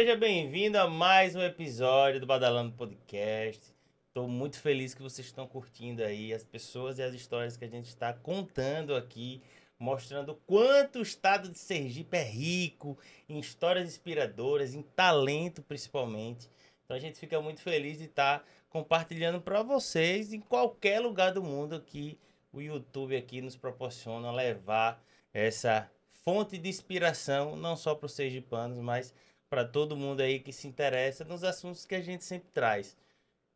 Seja bem-vindo a mais um episódio do Badalando Podcast. Estou muito feliz que vocês estão curtindo aí as pessoas e as histórias que a gente está contando aqui, mostrando quanto o estado de Sergipe é rico em histórias inspiradoras, em talento principalmente. Então a gente fica muito feliz de estar compartilhando para vocês em qualquer lugar do mundo que o YouTube aqui nos proporciona levar essa fonte de inspiração, não só para os sergipanos, mas para todo mundo aí que se interessa nos assuntos que a gente sempre traz.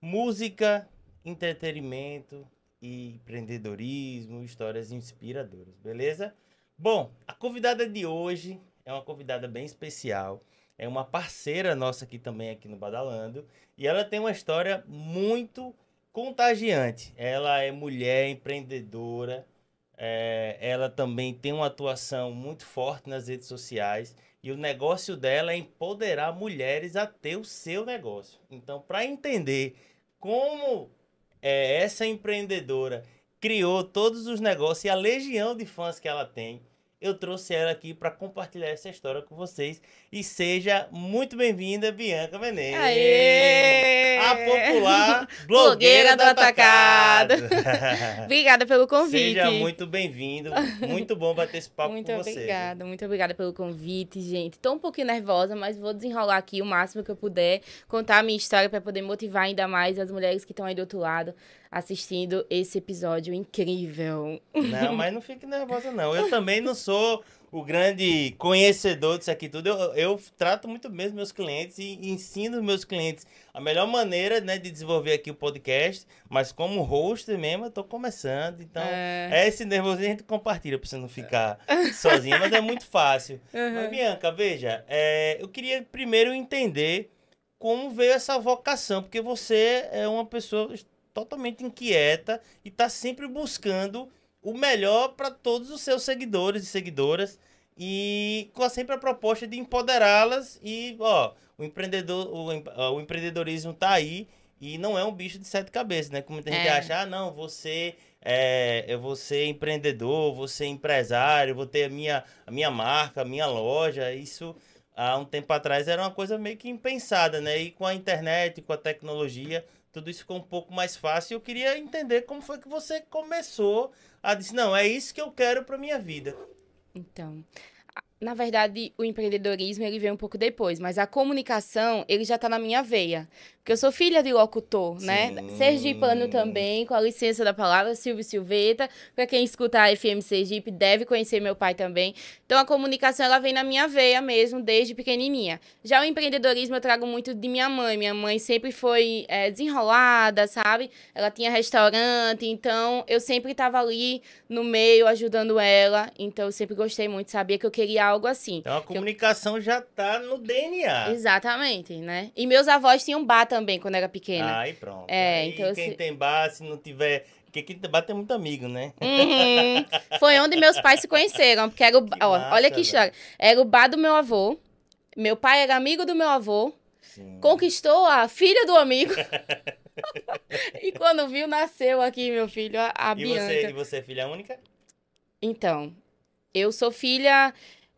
Música, entretenimento e empreendedorismo, histórias inspiradoras, beleza? Bom, a convidada de hoje é uma convidada bem especial. É uma parceira nossa aqui também aqui no Badalando e ela tem uma história muito contagiante. Ela é mulher empreendedora, é, ela também tem uma atuação muito forte nas redes sociais e o negócio dela é empoderar mulheres a ter o seu negócio. Então, para entender como é, essa empreendedora criou todos os negócios e a legião de fãs que ela tem, eu trouxe ela aqui para compartilhar essa história com vocês. E seja muito bem-vinda, Bianca Menezes. Aê! A popular blogueira, do Atacado. obrigada pelo convite. Seja muito bem-vindo. Muito bom bater esse papo muito com você. Muito obrigada, muito obrigada pelo convite, gente. Tô um pouquinho nervosa, mas vou desenrolar aqui o máximo que eu puder, contar a minha história para poder motivar ainda mais as mulheres que estão aí do outro lado assistindo esse episódio incrível. Não, mas não fique nervosa, não. Eu também não sou o grande conhecedor disso aqui tudo. Eu, eu trato muito mesmo meus clientes e ensino meus clientes a melhor maneira né, de desenvolver aqui o podcast. Mas como host mesmo, eu tô começando. Então, é, é esse nervoso a gente compartilha para você não ficar sozinha, mas é muito fácil. Uhum. Mas, Bianca, veja, é, eu queria primeiro entender como veio essa vocação, porque você é uma pessoa totalmente inquieta e está sempre buscando o melhor para todos os seus seguidores e seguidoras e com sempre a proposta de empoderá-las e ó o empreendedor o, o empreendedorismo está aí e não é um bicho de sete cabeças né? Como tem gente é. acha ah não você é, eu vou ser empreendedor vou ser empresário vou ter a minha a minha marca a minha loja. Isso há um tempo atrás era uma coisa meio que impensada né? E com a internet com a tecnologia tudo isso ficou um pouco mais fácil. Eu queria entender como foi que você começou a dizer, não, é isso que eu quero para minha vida. Então, na verdade, o empreendedorismo ele veio um pouco depois, mas a comunicação, ele já está na minha veia. Porque eu sou filha de locutor, né? Sim. né? Sergipano também, com a licença da palavra, Silvio Silveta. Para quem escuta a FM Sergipe, deve conhecer meu pai também. Então, a comunicação, ela vem na minha veia mesmo, desde pequenininha. Já o empreendedorismo, eu trago muito de minha mãe. Minha mãe sempre foi é, desenrolada, sabe? Ela tinha restaurante, então eu sempre estava ali no meio, ajudando ela. Então, eu sempre gostei muito, sabia que eu queria algo assim. Então, a comunicação eu... já tá no DNA. Exatamente, né? E meus avós tinham bar também quando era pequena. Aí pronto. É, então quem se... tem bar, se não tiver. Porque quem tem bar tem muito amigo, né? Uhum. Foi onde meus pais se conheceram. Porque era o. Que ó, massa, olha que história. Era o bar do meu avô. Meu pai era amigo do meu avô. Sim. Conquistou a filha do amigo. e quando viu, nasceu aqui, meu filho, a, a e Bianca. Você, e você é filha única? Então, eu sou filha.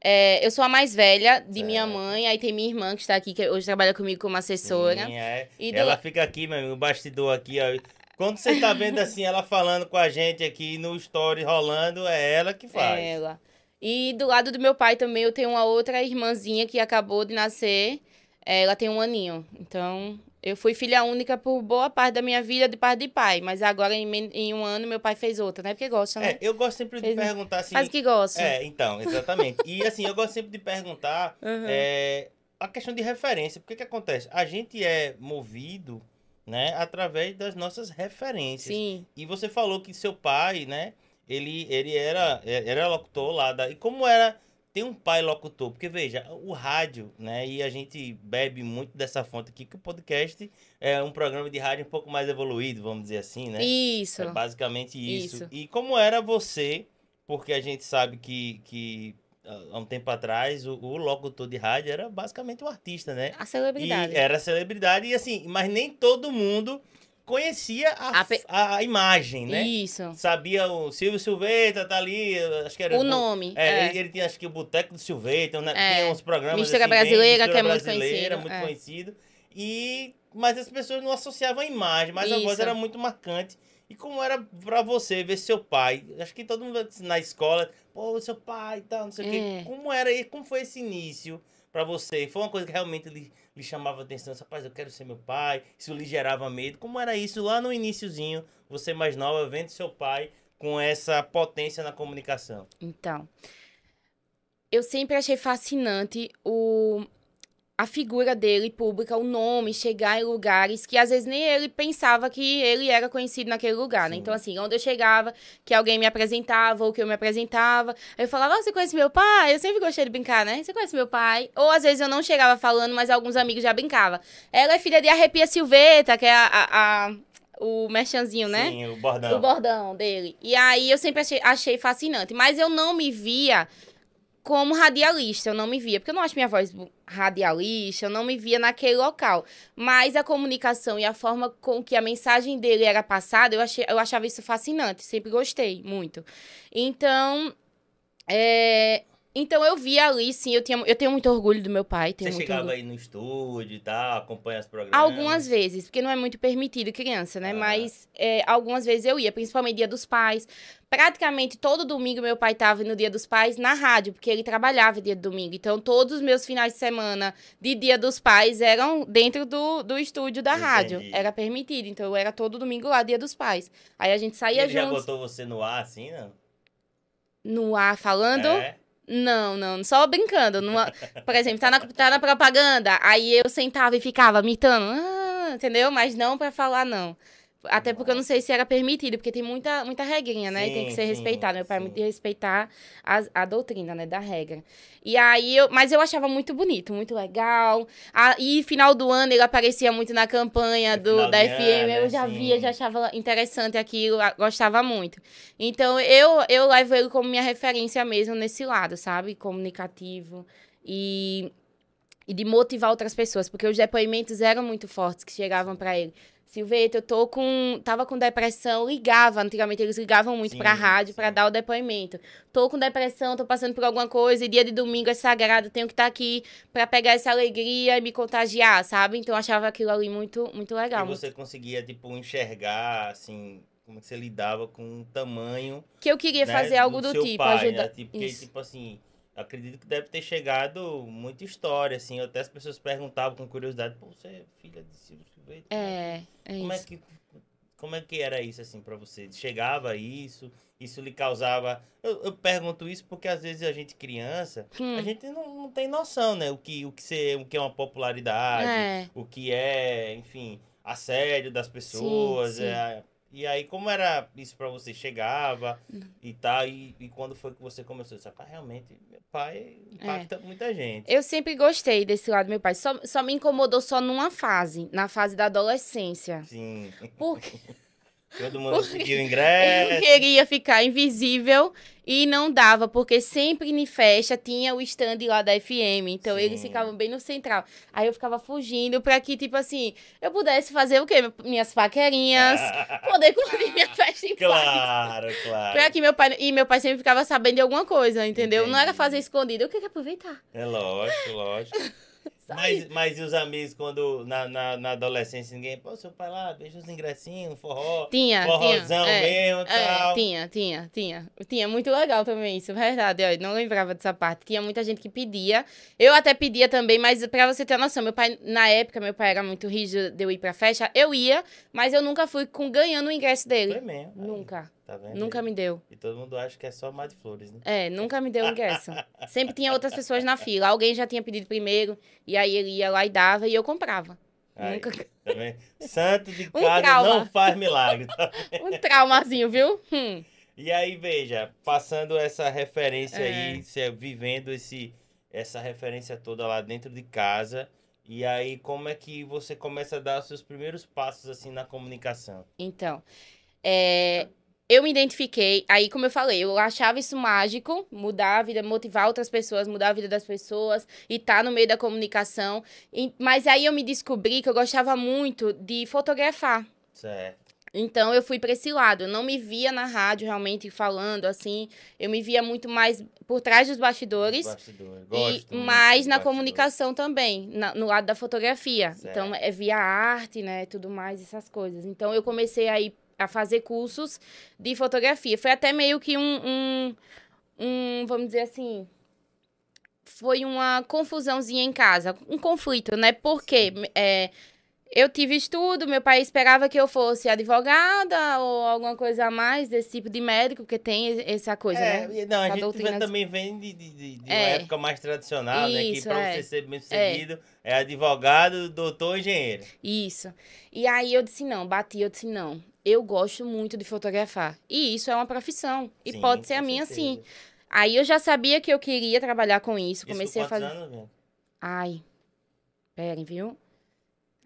É, eu sou a mais velha de certo. minha mãe, aí tem minha irmã que está aqui, que hoje trabalha comigo como assessora. Sim, é. Ela fica aqui, meu amigo, bastidor aqui, ó. Quando você tá vendo assim, ela falando com a gente aqui no story rolando, é ela que faz. É ela. E do lado do meu pai também eu tenho uma outra irmãzinha que acabou de nascer. Ela tem um aninho. Então, eu fui filha única por boa parte da minha vida de parte de pai, mas agora em, em um ano meu pai fez outra, né? Porque gosta, né? É, eu gosto sempre de fez... perguntar assim. Faz que gosta. É, então, exatamente. e assim, eu gosto sempre de perguntar uhum. é, a questão de referência. Porque que acontece? A gente é movido, né, através das nossas referências. Sim. E você falou que seu pai, né, ele, ele era, era locutor lá da. E como era tem um pai locutor, porque veja, o rádio, né, e a gente bebe muito dessa fonte aqui, que o podcast é um programa de rádio um pouco mais evoluído, vamos dizer assim, né? Isso. É basicamente isso. isso. E como era você, porque a gente sabe que, que há um tempo atrás, o, o locutor de rádio era basicamente um artista, né? A celebridade. E era celebridade, e assim, mas nem todo mundo conhecia a, A pe- a, imagem, né? Isso. Sabia o Silvio Silveira, tá ali, acho que era... O nome. É, é. Ele, ele tinha, acho que o Boteco do Silveira, né? É. tinha uns programas Mistura assim, bem- Brasileira, que Mistura é muito conhecido, muito é. conhecido. E, mas as pessoas não associavam a imagem, mas a voz Isso. era muito marcante. E como era pra você ver seu pai? Acho que todo mundo na escola, pô, seu pai e tal, não sei o É. quê. Como era, e como foi esse início pra você? Foi uma coisa que realmente lhe, lhe chamava atenção? Rapaz, eu quero ser meu pai. Isso lhe gerava medo. Como era isso lá no iniciozinho, você mais nova, vendo seu pai com essa potência na comunicação? Então, eu sempre achei fascinante o a figura dele pública, o nome, chegar em lugares que às vezes nem ele pensava que ele era conhecido naquele lugar, né? Sim. Então, assim, onde eu chegava, que alguém me apresentava ou que eu me apresentava, eu falava, "Ah, você conhece meu pai? Eu sempre gostei de brincar, né? Você conhece meu pai? Ou às vezes eu não chegava falando, mas alguns amigos já brincavam. Ela é filha de Arrepia Silveta, que é a, a- a- o merchanzinho, né? Sim, o bordão. o bordão dele. E aí eu sempre achei, achei fascinante. Mas eu não me via como radialista, eu não me via. Porque eu não acho minha voz radialista, eu não me via naquele local. Mas a comunicação e a forma com que a mensagem dele era passada, eu, achei, eu achava isso fascinante. Sempre gostei muito. Então. é, Então eu via ali, sim, eu, tinha, eu tenho muito orgulho do meu pai. Você chegava orgulho. aí no estúdio e tal, acompanha os programas? Algumas vezes, porque não é muito permitido criança, né? Ah. Mas é, algumas vezes eu ia, principalmente dia dos pais. Praticamente todo domingo meu pai estava no dia dos pais na rádio, porque ele trabalhava dia de domingo. Então todos os meus finais de semana de dia dos pais eram dentro do, do estúdio da rádio. Entendi. Era permitido. Então eu era todo domingo lá, dia dos pais. Aí a gente saía ele já juntos botou você no ar assim, não? no ar falando. É. Não, não, só brincando. Numa, por exemplo, tá na, tá na propaganda, aí eu sentava e ficava imitando, ah, entendeu? Mas não pra falar, não. Até porque eu não sei se era permitido, porque tem muita, muita regrinha, né? e tem que Sim, ser sim, respeitado. Meu pai é sim. muito respeitar a, a doutrina, né? Da regra. E aí, eu, mas eu achava muito bonito, muito legal. Ah, e final do ano ele aparecia muito na campanha É do, da FM. ano, eu né? já Sim. via, já achava interessante aquilo, gostava muito. Então, eu, eu levo ele como minha referência mesmo nesse lado, sabe? Comunicativo e, e de motivar outras pessoas, porque os depoimentos eram muito fortes que chegavam pra ele. Silveta, eu tô com. Tava com depressão, ligava. Antigamente eles ligavam muito Sim, pra rádio sim. dar o depoimento. Tô com depressão, tô passando por alguma coisa, e dia de domingo é sagrado, tenho que estar aqui pra pegar essa alegria e me contagiar, sabe? Então eu achava aquilo ali muito, muito legal. E você conseguia, tipo, enxergar, assim, como que você lidava com o tamanho. Que eu queria né, fazer algo do, seu tipo, pai, ajudar. né? Tipo, porque, tipo assim, acredito que deve ter chegado muita história, assim. Até as pessoas perguntavam com curiosidade, pô, você é filha de Silvio Silveira? É, é Como é isso. que como é que era isso assim pra você? Chegava isso? Isso lhe causava? Eu, eu pergunto isso porque às vezes a gente criança, Hum, a gente não, não tem noção, né? O que o que ser, o que é uma popularidade, é. o que é, enfim, assédio das pessoas, sim. é, e aí como era isso pra você? Chegava e tal e, e quando foi que você começou? Você, "Pá, realmente meu pai impacta muita gente. Eu sempre gostei desse lado do meu pai. Só, só me incomodou só numa fase, na fase da adolescência. Sim. Porque Todo mundo Porque pediu eu ingresso. queria ficar invisível e não dava, porque sempre em festa tinha o stand lá da FM. Então eles Sim. ficavam bem no central. Aí eu ficava fugindo pra que, tipo assim, eu pudesse fazer o quê? Minhas paquerinhas, poder curtir minha festa em paz. Claro, claro. Pra que meu pai. E meu pai sempre ficava sabendo de alguma coisa, entendeu? Não era Entendi. fazer escondido, eu queria aproveitar. É lógico, lógico. Mas, mas e os amigos, quando na, na, na adolescência, ninguém, pô, seu pai lá, beija os ingressinhos, forró, Tinha, forrozão tinha. É. mesmo É, tal. tinha, tinha, tinha. Tinha, muito legal também isso, verdade. ó, não lembrava dessa parte. Tinha muita gente que pedia. Eu até pedia também, mas pra você ter noção, meu pai, na época, meu pai era muito rígido de eu ir pra festa. Eu ia, mas eu nunca fui com, ganhando o ingresso Foi dele. mesmo. aí, Nunca. Tá vendo? Nunca me deu. E todo mundo acha que é só mar de flores, né? É, nunca me deu o ingresso. Sempre tinha outras pessoas na fila. Alguém já tinha pedido primeiro, e aí ele ia lá e dava, e eu comprava. Aí, Nunca. tá vendo? Santo de Um casa trauma. não faz milagre. tá? Um traumazinho, viu? Hum. E aí, veja, passando essa referência É. aí, você vivendo esse, essa referência toda lá dentro de casa. E aí, como é que você começa a dar os seus primeiros passos assim na comunicação? Então, é, eu me identifiquei, aí como eu falei, eu achava isso mágico, mudar a vida, motivar outras pessoas, mudar a vida das pessoas e estar no meio da comunicação. E- mas aí eu me descobri que eu gostava muito de fotografar. Certo. Então eu fui para esse lado. Eu não me via na rádio realmente falando assim. Eu me via muito mais por trás dos bastidores. Bastidor. E Gosto muito mais na bastidor. comunicação também, na- no lado da fotografia. Certo. Então, é via arte, né, tudo mais, essas coisas. Então, eu comecei aí a fazer cursos de fotografia. Foi até meio que um, um, um, vamos dizer assim, foi uma confusãozinha em casa, um conflito, né? Porque é, eu tive estudo, meu pai esperava que eu fosse advogada ou alguma coisa a mais desse tipo de médico, porque tem essa coisa, É, né? não, a Essa gente doutrina- vem- também vem de, de, de- de uma É. época mais tradicional, né? Que Isso, pra é. você ser bem sucedido é. advogado, doutor, engenheiro. Isso. E aí eu disse não, bati, eu disse não. Eu gosto muito de fotografar. E isso é uma profissão. E Sim, pode ser a minha certeza. sim. Aí eu já sabia que eu queria trabalhar com isso. Isso Comecei com a fazer. anos, velho? Ai. Perem, viu?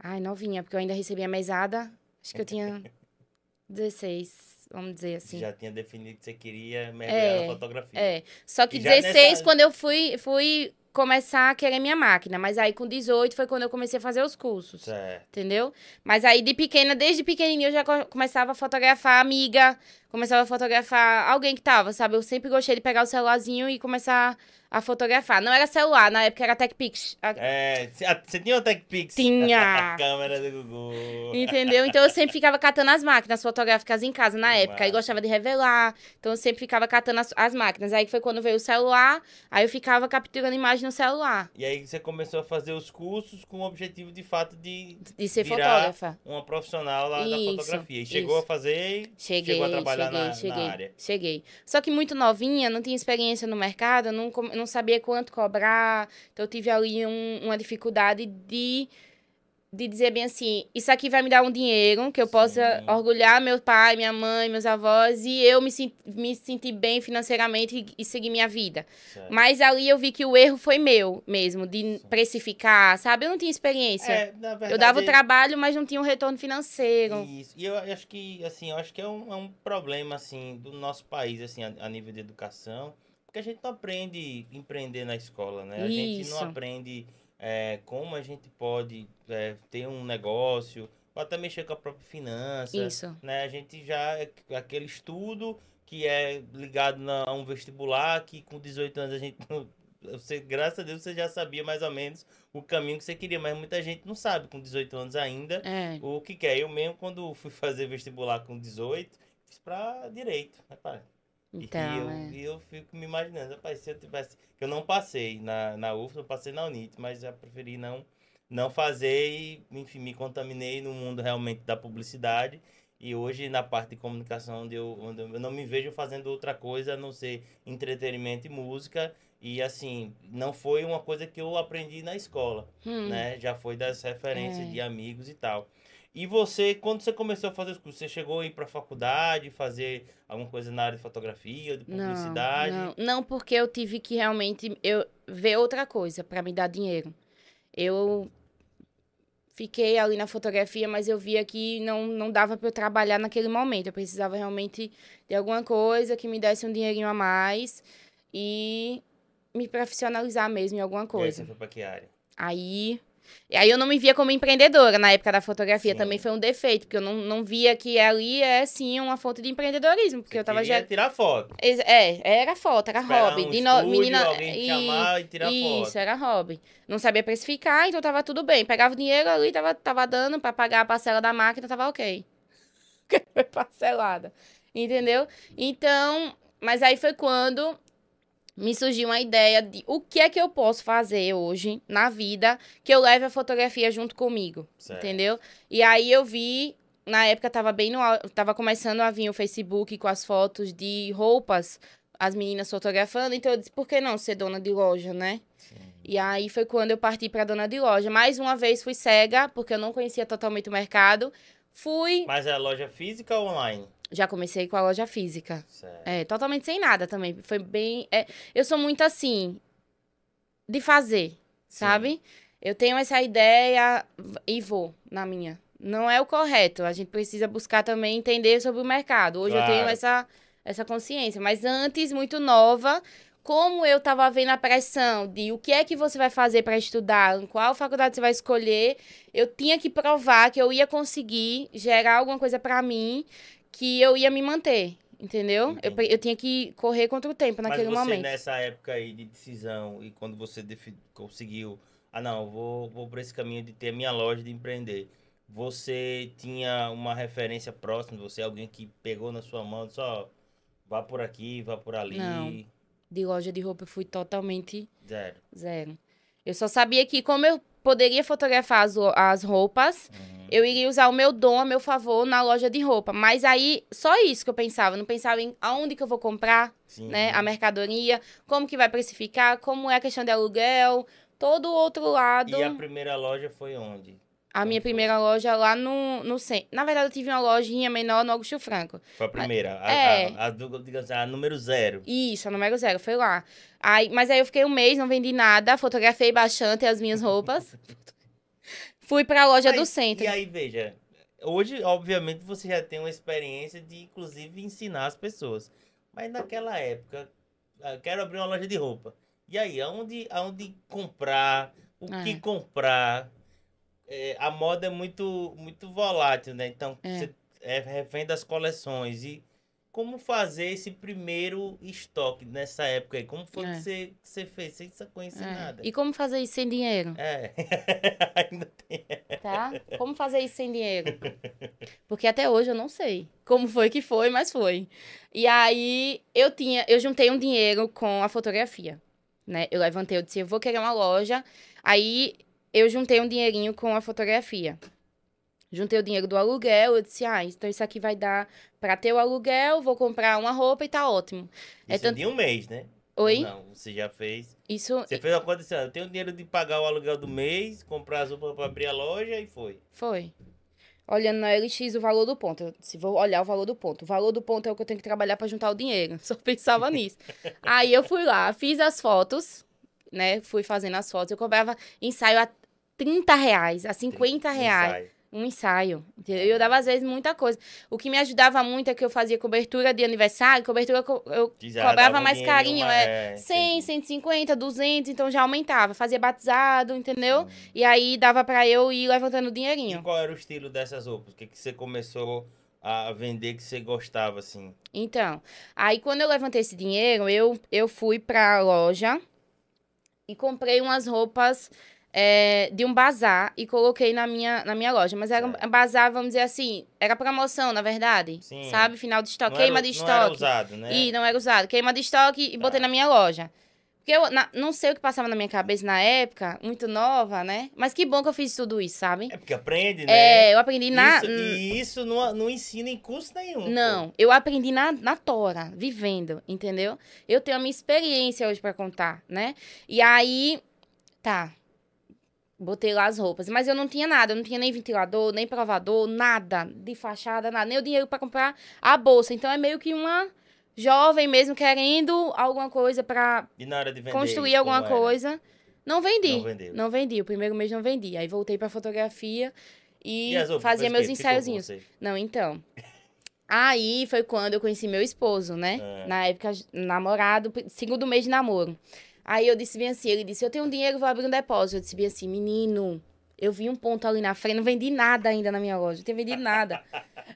Ai, novinha, porque eu ainda recebi a mesada. Acho que eu tinha 16, vamos dizer assim. Já tinha definido que você queria mergulhar É, na fotografia. É. Só que E já 16 nessa- quando eu fui, fui começar a querer minha máquina. Mas aí com 18 foi quando eu comecei a fazer os cursos. Certo. Entendeu? Mas aí de pequena, desde pequenininha, eu já co- começava a fotografar amiga, começava a fotografar alguém que tava, sabe? Eu sempre gostei de pegar o celularzinho e começar a fotografar. Não era celular, na época era TechPix. A- É, você tinha o TechPix? Tinha. a câmera do Gugu. Entendeu? Então eu sempre ficava catando as máquinas fotográficas em casa na época. Massa. gostava de revelar. Então eu sempre ficava catando as, as máquinas. Aí foi quando veio o celular, aí eu ficava capturando imagem no celular. E aí você começou a fazer os cursos com o objetivo, de fato, de De ser Virar fotógrafa. uma profissional lá da Isso, fotografia. E chegou isso. a fazer e Cheguei, chegou a trabalhar cheguei, na, na cheguei, área. cheguei. Só que muito novinha, não tinha experiência no mercado, não, não sabia quanto cobrar. Então eu tive ali um- uma dificuldade de, de dizer bem assim, isso aqui vai me dar um dinheiro que eu possa Sim. orgulhar meu pai, minha mãe, meus avós e eu me, me sentir bem financeiramente e, e seguir minha vida. Certo. Mas ali eu vi que o erro foi meu mesmo, de precificar, sabe? Eu não tinha experiência. É, verdade, eu dava o trabalho, mas não tinha um retorno financeiro. Isso. E eu acho que, assim, eu acho que é um, é um problema, assim, do nosso país, assim, a, a nível de educação, porque a gente não aprende empreender na escola, né? A gente Isso. não aprende é, como a gente pode é, ter um negócio, ou até mexer com a própria finança, Isso. né? A gente já, aquele estudo que é ligado na- a um vestibular, que com 18 anos a gente. Você, graças a Deus você já sabia mais ou menos o caminho que você queria, mas muita gente não sabe com 18 anos ainda É. o que quer. Eu mesmo, quando fui fazer vestibular com 18, fiz pra direito, rapaz. Então, e, eu, é. eu fico me imaginando, rapaz, se eu tivesse. Eu não passei na, na UF, não passei na UNIT, mas já preferi não, não fazer e, enfim, me contaminei no mundo realmente da publicidade. E hoje, na parte de comunicação, onde eu, onde eu não me vejo fazendo outra coisa a não ser entretenimento e música. E assim, não foi uma coisa que eu aprendi na escola Hum. né? Já foi das referências É. de amigos e tal. E você, quando você começou a fazer os cursos, você chegou a ir pra faculdade, fazer alguma coisa na área de fotografia, de Não, publicidade? Não, não, porque eu tive que realmente eu ver outra coisa para me dar dinheiro. Eu fiquei ali na fotografia, mas eu via que não, não dava para eu trabalhar naquele momento. Eu precisava realmente de alguma coisa que me desse um dinheirinho a mais e me profissionalizar mesmo em alguma E aí coisa. você foi pra que área? Aí. E aí eu não me via como empreendedora na época da fotografia. Sim. Também foi um defeito, porque eu não, não via que ali é sim uma fonte de empreendedorismo. Porque Você eu tava já. tirar foto. É, era foto, era Esperar hobby. um de no- estúdio, menina. alguém te chamar e tirar Isso, foto. era hobby. Não sabia precificar, então tava tudo bem. Pegava o dinheiro ali, tava, tava dando pra pagar a parcela da máquina, tava ok. Foi parcelada. Entendeu? Então, mas aí foi quando me surgiu uma ideia de o que é que eu posso fazer hoje na vida que eu leve a fotografia junto comigo. Certo. Entendeu? E aí eu vi, na época tava bem no. Tava começando a vir o Facebook com as fotos de roupas, as meninas fotografando, então eu disse, por que não ser dona de loja, né? Sim. E aí foi quando eu parti pra dona de loja. Mais uma vez fui cega, porque eu não conhecia totalmente o mercado. Fui. Mas é loja física ou online? Já comecei com a loja física. Certo. É, totalmente sem nada também. Foi bem. é, eu sou muito assim. De fazer, sabe? Eu tenho essa ideia e vou na minha. Não é o correto. A gente precisa buscar também entender sobre o mercado. Hoje eu tenho Claro. essa, essa consciência. Mas antes, muito nova, como eu tava vendo a pressão de o que é que você vai fazer para estudar, em qual faculdade você vai escolher, eu tinha que provar que eu ia conseguir gerar alguma coisa para mim que eu ia me manter. Entendeu? Eu, eu, tinha que correr contra o tempo naquele Mas você, momento. nessa época aí de decisão e quando você conseguiu, ah não, vou, vou por esse caminho de ter a minha loja de empreender. Você tinha uma referência próxima você, alguém que pegou na sua mão, só vá por aqui, vá por ali. Não. De loja de roupa eu fui totalmente zero. Zero. Eu só sabia que como eu poderia fotografar as, as roupas, uhum. eu iria usar o meu dom a meu favor na loja de roupa. Mas aí, só isso que eu pensava. não pensava em aonde que eu vou comprar, Sim. né? A mercadoria, como que vai precificar, como é a questão de aluguel, todo o outro lado. E a primeira loja foi onde? A minha primeira loja lá no, no centro. Na verdade, eu tive uma lojinha menor no Augusto Franco. Foi a primeira? A, é. A, a, a, a, número zero. Isso, a número zero, foi lá. Aí, mas aí eu fiquei um mês, não vendi nada, fotografei bastante as minhas roupas. Fui pra loja do centro. E aí, veja, hoje, obviamente, você já tem uma experiência de, inclusive, ensinar as pessoas. Mas naquela época, ah, quero abrir uma loja de roupa. E aí, aonde, aonde comprar? O é. que comprar? É, a moda é muito, muito volátil, né? Então, é. você é refém das coleções. E como fazer esse primeiro estoque nessa época aí? Como foi é. que você, você fez sem conhecer é. nada? E como fazer isso sem dinheiro? É, ainda tem. Tá? Como fazer isso sem dinheiro? Porque até hoje eu não sei como foi que foi, mas foi. E aí eu tinha, eu juntei um dinheiro com a fotografia, né? Eu levantei, eu disse, eu vou querer uma loja. Aí eu juntei um dinheirinho com a fotografia. Juntei o dinheiro do aluguel, eu disse, ah, então isso aqui vai dar para ter o aluguel, vou comprar uma roupa e tá ótimo. É isso é tanto... de um mês, né? Oi? Não, você já fez. Isso. Você fez uma condição, eu tenho dinheiro de pagar o aluguel do mês, comprar as roupas para abrir a loja e foi. Foi. Olhando na LX o valor do ponto. Se vou olhar o valor do ponto. O valor do ponto é o que eu tenho que trabalhar para juntar o dinheiro. Só pensava nisso. Aí eu fui lá, fiz as fotos, né? Fui fazendo as fotos. Eu cobrava ensaio a 30 reais, a 50 reais. Ensaio. Um ensaio. Entendeu? Eu dava, às vezes, muita coisa. O que me ajudava muito é que eu fazia cobertura de aniversário, cobertura eu já cobrava mais carinho. é 100, 150, 200, então já aumentava. Fazia batizado, entendeu? Hum. E aí dava para eu ir levantando dinheirinho. E qual era o estilo dessas roupas? O que, que você começou a vender que você gostava, assim? Então, aí quando eu levantei esse dinheiro, eu, eu fui pra loja e comprei umas roupas é, de um bazar e coloquei na minha, na minha loja. Mas era um bazar, vamos dizer assim, era promoção, na verdade. Sim. Sabe? Final de estoque, não queima era, de estoque. Não era usado, né? E não era usado. Queima de estoque e tá. botei na minha loja. Porque eu na, não sei o que passava na minha cabeça na época, muito nova, né? Mas que bom que eu fiz tudo isso, sabe? É porque aprende, né? É, eu aprendi na. Isso, e isso não, não ensina em curso nenhum. Não, pô. eu aprendi na, na tora, vivendo, entendeu? Eu tenho a minha experiência hoje para contar, né? E aí, tá, Botei lá as roupas. Mas eu não tinha nada. Eu não tinha nem ventilador, nem provador, nada de fachada, nada. Nem o dinheiro para comprar a bolsa. Então é meio que uma jovem mesmo querendo alguma coisa para construir alguma coisa. Não vendi. Não, vendeu. não vendi. O primeiro mês não vendi. Aí voltei para fotografia e, e fazia meus ensaiozinhos. Não, então. Aí foi quando eu conheci meu esposo, né? É. Na época, namorado, segundo mês de namoro. Aí eu disse bem assim, ele disse, eu tenho um dinheiro, vou abrir um depósito. Eu disse bem assim, menino, eu vi um ponto ali na frente, não vendi nada ainda na minha loja, não tenho vendido nada.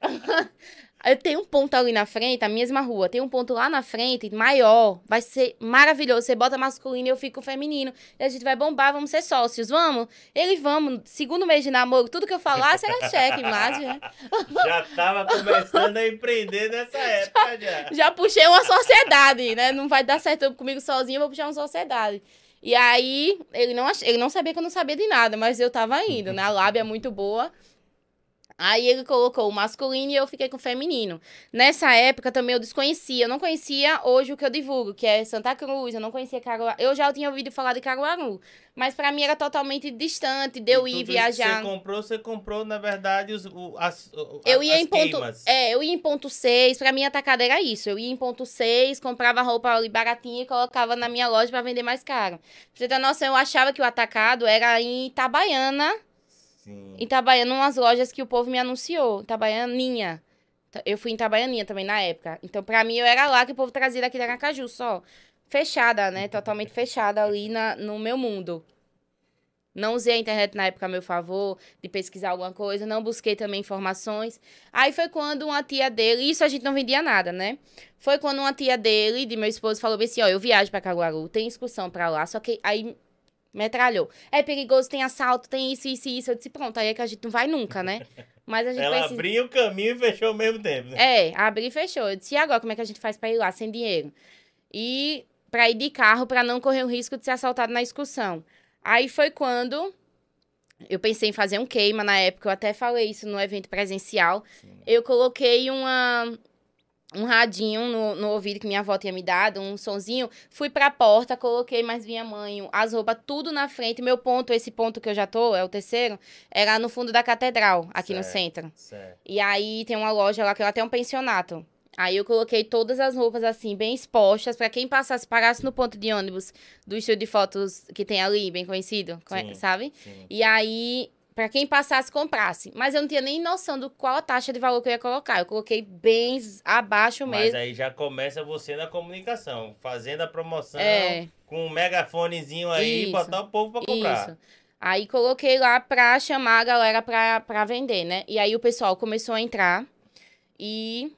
Eu tenho um ponto ali na frente, a mesma rua, tem um ponto lá na frente, maior. Vai ser maravilhoso. Você bota masculino e eu fico feminino. E a gente vai bombar, vamos ser sócios, vamos? Ele, vamos. Segundo mês de namoro, tudo que eu falar será cheque, mas... Já, já tava começando a empreender nessa época, já. Já puxei uma sociedade, né? Não vai dar certo comigo sozinho, vou puxar uma sociedade. E aí, ele não, ach... ele não sabia que eu não sabia de nada, mas eu tava indo, né? A lábia é muito boa. Aí ele colocou o masculino e eu fiquei com o feminino. Nessa época também eu desconhecia, eu não conhecia hoje o que eu divulgo, que é Santa Cruz, eu não conhecia Caruaru. Eu já tinha ouvido falar de Caruaru, mas para mim era totalmente distante de eu ir viajar. Você comprou, você comprou, na verdade, os, o, as, o, eu ia as em ponto, queimas. É, eu ia em ponto 6, para mim atacada era isso. Eu ia em ponto 6, comprava roupa ali baratinha e colocava na minha loja para vender mais caro. Pra você ter noção, eu achava que o atacado era em Itabaiana Sim. Em Itabaiana, umas lojas que o povo me anunciou. Itabaianinha. Eu fui em Itabaianinha também na época. Então, pra mim, eu era lá que o povo trazia daqui da Aracaju só. fechada, né? Totalmente fechada ali na, no meu mundo. Não usei a internet na época a meu favor, de pesquisar alguma coisa, não busquei também informações. Aí foi quando uma tia dele, isso a gente não vendia nada, né? Foi quando uma tia dele, de meu esposo, falou assim: ó, eu viajo pra Caguaru, tem excursão pra lá, só que aí metralhou. É perigoso, tem assalto, tem isso, isso e isso. Eu disse: pronto, aí é que a gente não vai nunca, né? Mas a gente Ela precisa... abriu o caminho e fechou ao mesmo tempo, né? É, abriu e fechou. Eu disse: e agora, como é que a gente faz pra ir lá sem dinheiro? E pra ir de carro, pra não correr o risco de ser assaltado na excursão. Aí foi quando eu pensei em fazer um queima na época, eu até falei isso no evento presencial. Sim. Eu coloquei uma um radinho no, no ouvido que minha avó tinha me dado, um sonzinho. Fui pra porta, coloquei mais minha mãe, as roupas, tudo na frente. Meu ponto, esse ponto que eu já tô, é o terceiro, era no fundo da catedral, aqui certo, no centro. Certo. E aí tem uma loja lá que ela tem um pensionato. Aí eu coloquei todas as roupas assim, bem expostas, para quem passasse, parasse no ponto de ônibus do estúdio de fotos que tem ali, bem conhecido, sim, sabe? Sim. E aí, para quem passasse, comprasse. Mas eu não tinha nem noção do qual a taxa de valor que eu ia colocar. Eu coloquei bem abaixo mesmo. Mas aí já começa você na comunicação, fazendo a promoção é. com um megafonezinho aí, Isso. botar o povo para comprar. Isso. Aí coloquei lá pra chamar a galera pra vender, né? E aí o pessoal começou a entrar e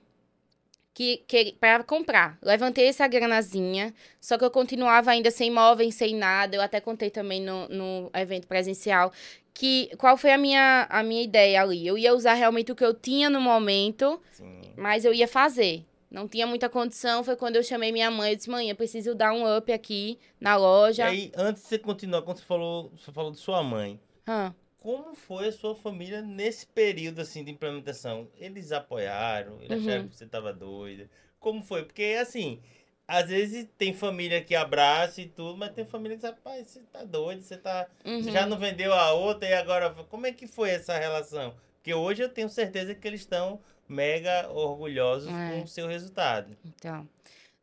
que, que para comprar. Levantei essa granazinha, só que eu continuava ainda sem móveis, sem nada. Eu até contei também no, no evento presencial que qual foi a minha, a minha ideia ali. Eu ia usar realmente o que eu tinha no momento, Sim. mas eu ia fazer. Não tinha muita condição, foi quando eu chamei minha mãe e disse, mãe, eu preciso dar um up aqui na loja. E aí, antes de você continuar, quando você falou, você falou de sua mãe. Hã? Como foi a sua família nesse período assim de implementação? Eles apoiaram? Eles uhum. acharam que você estava doida? Como foi? Porque assim, às vezes tem família que abraça e tudo, mas tem família que diz, rapaz, você tá doido, você tá. Uhum. Você já não vendeu a outra e agora. Como é que foi essa relação? Porque hoje eu tenho certeza que eles estão mega orgulhosos é. com o seu resultado. Então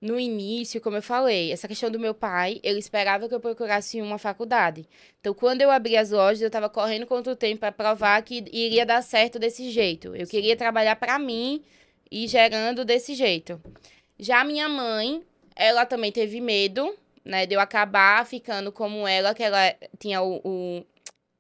no início, como eu falei, essa questão do meu pai, ele esperava que eu procurasse uma faculdade. Então, quando eu abri as lojas, eu estava correndo contra o tempo para provar que iria dar certo desse jeito. Eu queria trabalhar para mim e gerando desse jeito. Já minha mãe, ela também teve medo, né, de eu acabar ficando como ela, que ela tinha o, o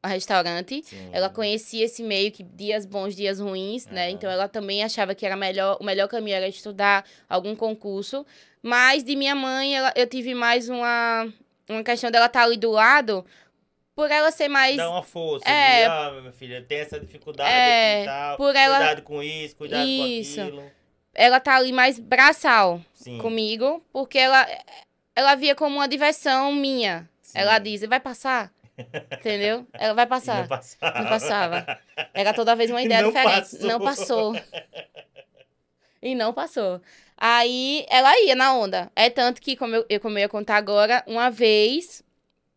restaurante. Sim. Ela conhecia esse meio que dias bons, dias ruins, né? Então ela também achava que era melhor, o melhor caminho era estudar algum concurso. Mas de minha mãe, ela, eu tive mais uma, uma questão dela estar tá ali do lado, por ela ser mais. Dá uma força. É, ah, minha filha, tem essa dificuldade é, aqui e tal. Por ela... Cuidado com isso, cuidado isso. com aquilo. Ela tá ali mais braçal Sim. comigo, porque ela, ela via como uma diversão minha. Sim. Ela diz, vai passar? Entendeu? Ela vai passar. não passava. Não passava. Era toda vez uma ideia diferente. Passou. Não passou. E não passou. Aí ela ia na onda. É tanto que, como eu, eu, como eu ia contar agora, uma vez,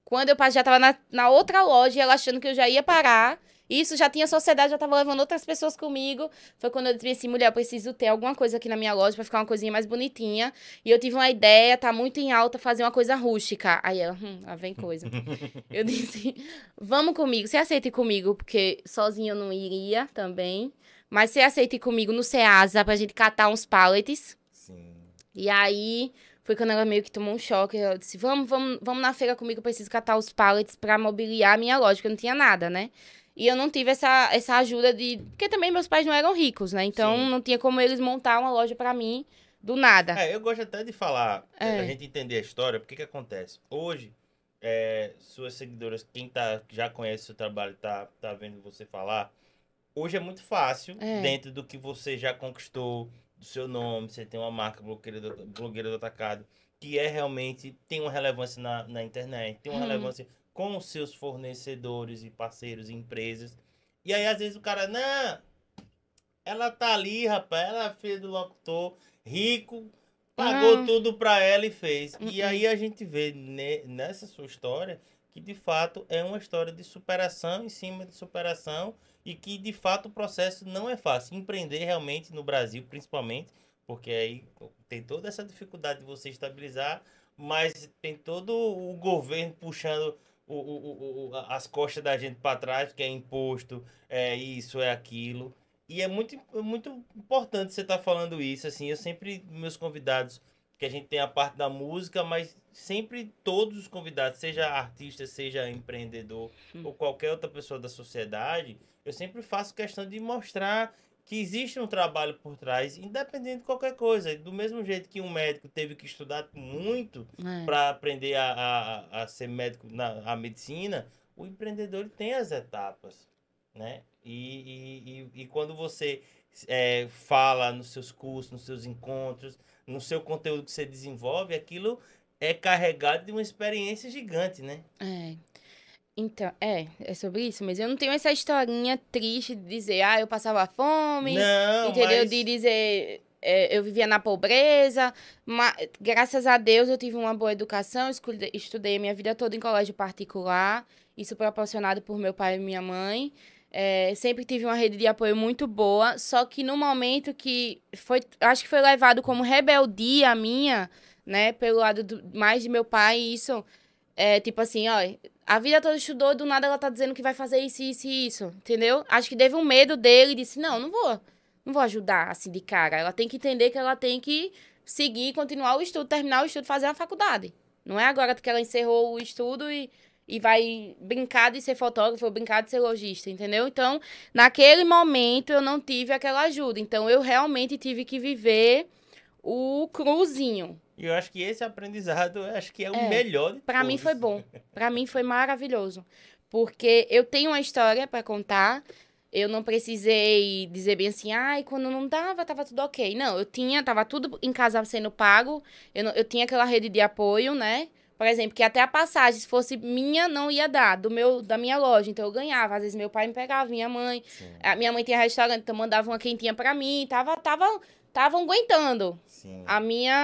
quando eu já tava na, na outra loja, ela achando que eu já ia parar. Isso já tinha sociedade, já tava levando outras pessoas comigo. Foi quando eu disse assim, mulher, eu preciso ter alguma coisa aqui na minha loja para ficar uma coisinha mais bonitinha. E eu tive uma ideia, tá muito em alta, fazer uma coisa rústica. Aí ela, hum, lá vem coisa. eu disse, vamos comigo, você aceita ir comigo, porque sozinha eu não iria também. Mas você aceita ir comigo no Ceasa pra gente catar uns pallets. E aí foi quando ela meio que tomou um choque. Eu disse: vamos, vamos, vamos na feira comigo, eu preciso catar os pallets para mobiliar a minha loja, que eu não tinha nada, né? E eu não tive essa, essa ajuda de. Porque também meus pais não eram ricos, né? Então Sim. não tinha como eles montar uma loja para mim do nada. É, eu gosto até de falar, é. a gente entender a história, porque que acontece? Hoje, é, suas seguidoras, quem tá, já conhece o seu trabalho, tá, tá vendo você falar, hoje é muito fácil, é. dentro do que você já conquistou, do seu nome, você tem uma marca blogueira do, blogueira do atacado, que é realmente, tem uma relevância na, na internet, tem uma uhum. relevância com os seus fornecedores e parceiros e empresas. E aí, às vezes, o cara, não, ela tá ali, rapaz, ela é filha do locutor, rico, pagou uhum. tudo pra ela e fez. Uhum. E aí a gente vê ne, nessa sua história que de fato é uma história de superação em cima de superação e que de fato o processo não é fácil. Empreender realmente no Brasil, principalmente, porque aí tem toda essa dificuldade de você estabilizar, mas tem todo o governo puxando o, o, o, as costas da gente para trás, que é imposto, é isso, é aquilo. E é muito, muito importante você estar tá falando isso. Assim, eu sempre, meus convidados que a gente tem a parte da música, mas sempre todos os convidados, seja artista, seja empreendedor hum. ou qualquer outra pessoa da sociedade, eu sempre faço questão de mostrar que existe um trabalho por trás, independente de qualquer coisa. Do mesmo jeito que um médico teve que estudar muito é. para aprender a, a, a, ser médico na a medicina, o empreendedor tem as etapas, né? E, e, e, e quando você é, fala nos seus cursos, nos seus encontros, no seu conteúdo que você desenvolve, aquilo é carregado de uma experiência gigante, né? É. Então, é, é sobre isso, mas eu não tenho essa historinha triste de dizer, ah, eu passava fome, não, entendeu? Mas... De dizer, é, eu vivia na pobreza, mas graças a Deus eu tive uma boa educação, estudei a minha vida toda em colégio particular, isso proporcionado por meu pai e minha mãe. É, sempre tive uma rede de apoio muito boa, só que no momento que foi, acho que foi levado como rebeldia minha, né, pelo lado do, mais de meu pai, isso é tipo assim, ó, a vida toda estudou, do nada ela tá dizendo que vai fazer isso, isso e isso, entendeu? Acho que teve um medo dele e disse, não, não vou, não vou ajudar assim de cara. Ela tem que entender que ela tem que seguir, continuar o estudo, terminar o estudo, fazer a faculdade. Não é agora que ela encerrou o estudo e, e vai brincar de ser fotógrafo, brincar de ser lojista, entendeu? Então, naquele momento eu não tive aquela ajuda. Então, eu realmente tive que viver o cruzinho, e eu acho que esse aprendizado, acho que é o é, melhor de Para mim foi bom. Para mim foi maravilhoso. Porque eu tenho uma história para contar. Eu não precisei dizer bem assim, ai, quando não dava, tava tudo ok. Não, eu tinha, tava tudo em casa sendo pago. Eu, não, eu tinha aquela rede de apoio, né? Por exemplo, que até a passagem, se fosse minha, não ia dar, do meu, da minha loja. Então eu ganhava. Às vezes meu pai me pegava, minha mãe. Sim. A minha mãe tinha restaurante, então mandava uma quentinha para mim. Tava, tava estavam aguentando Sim. a minha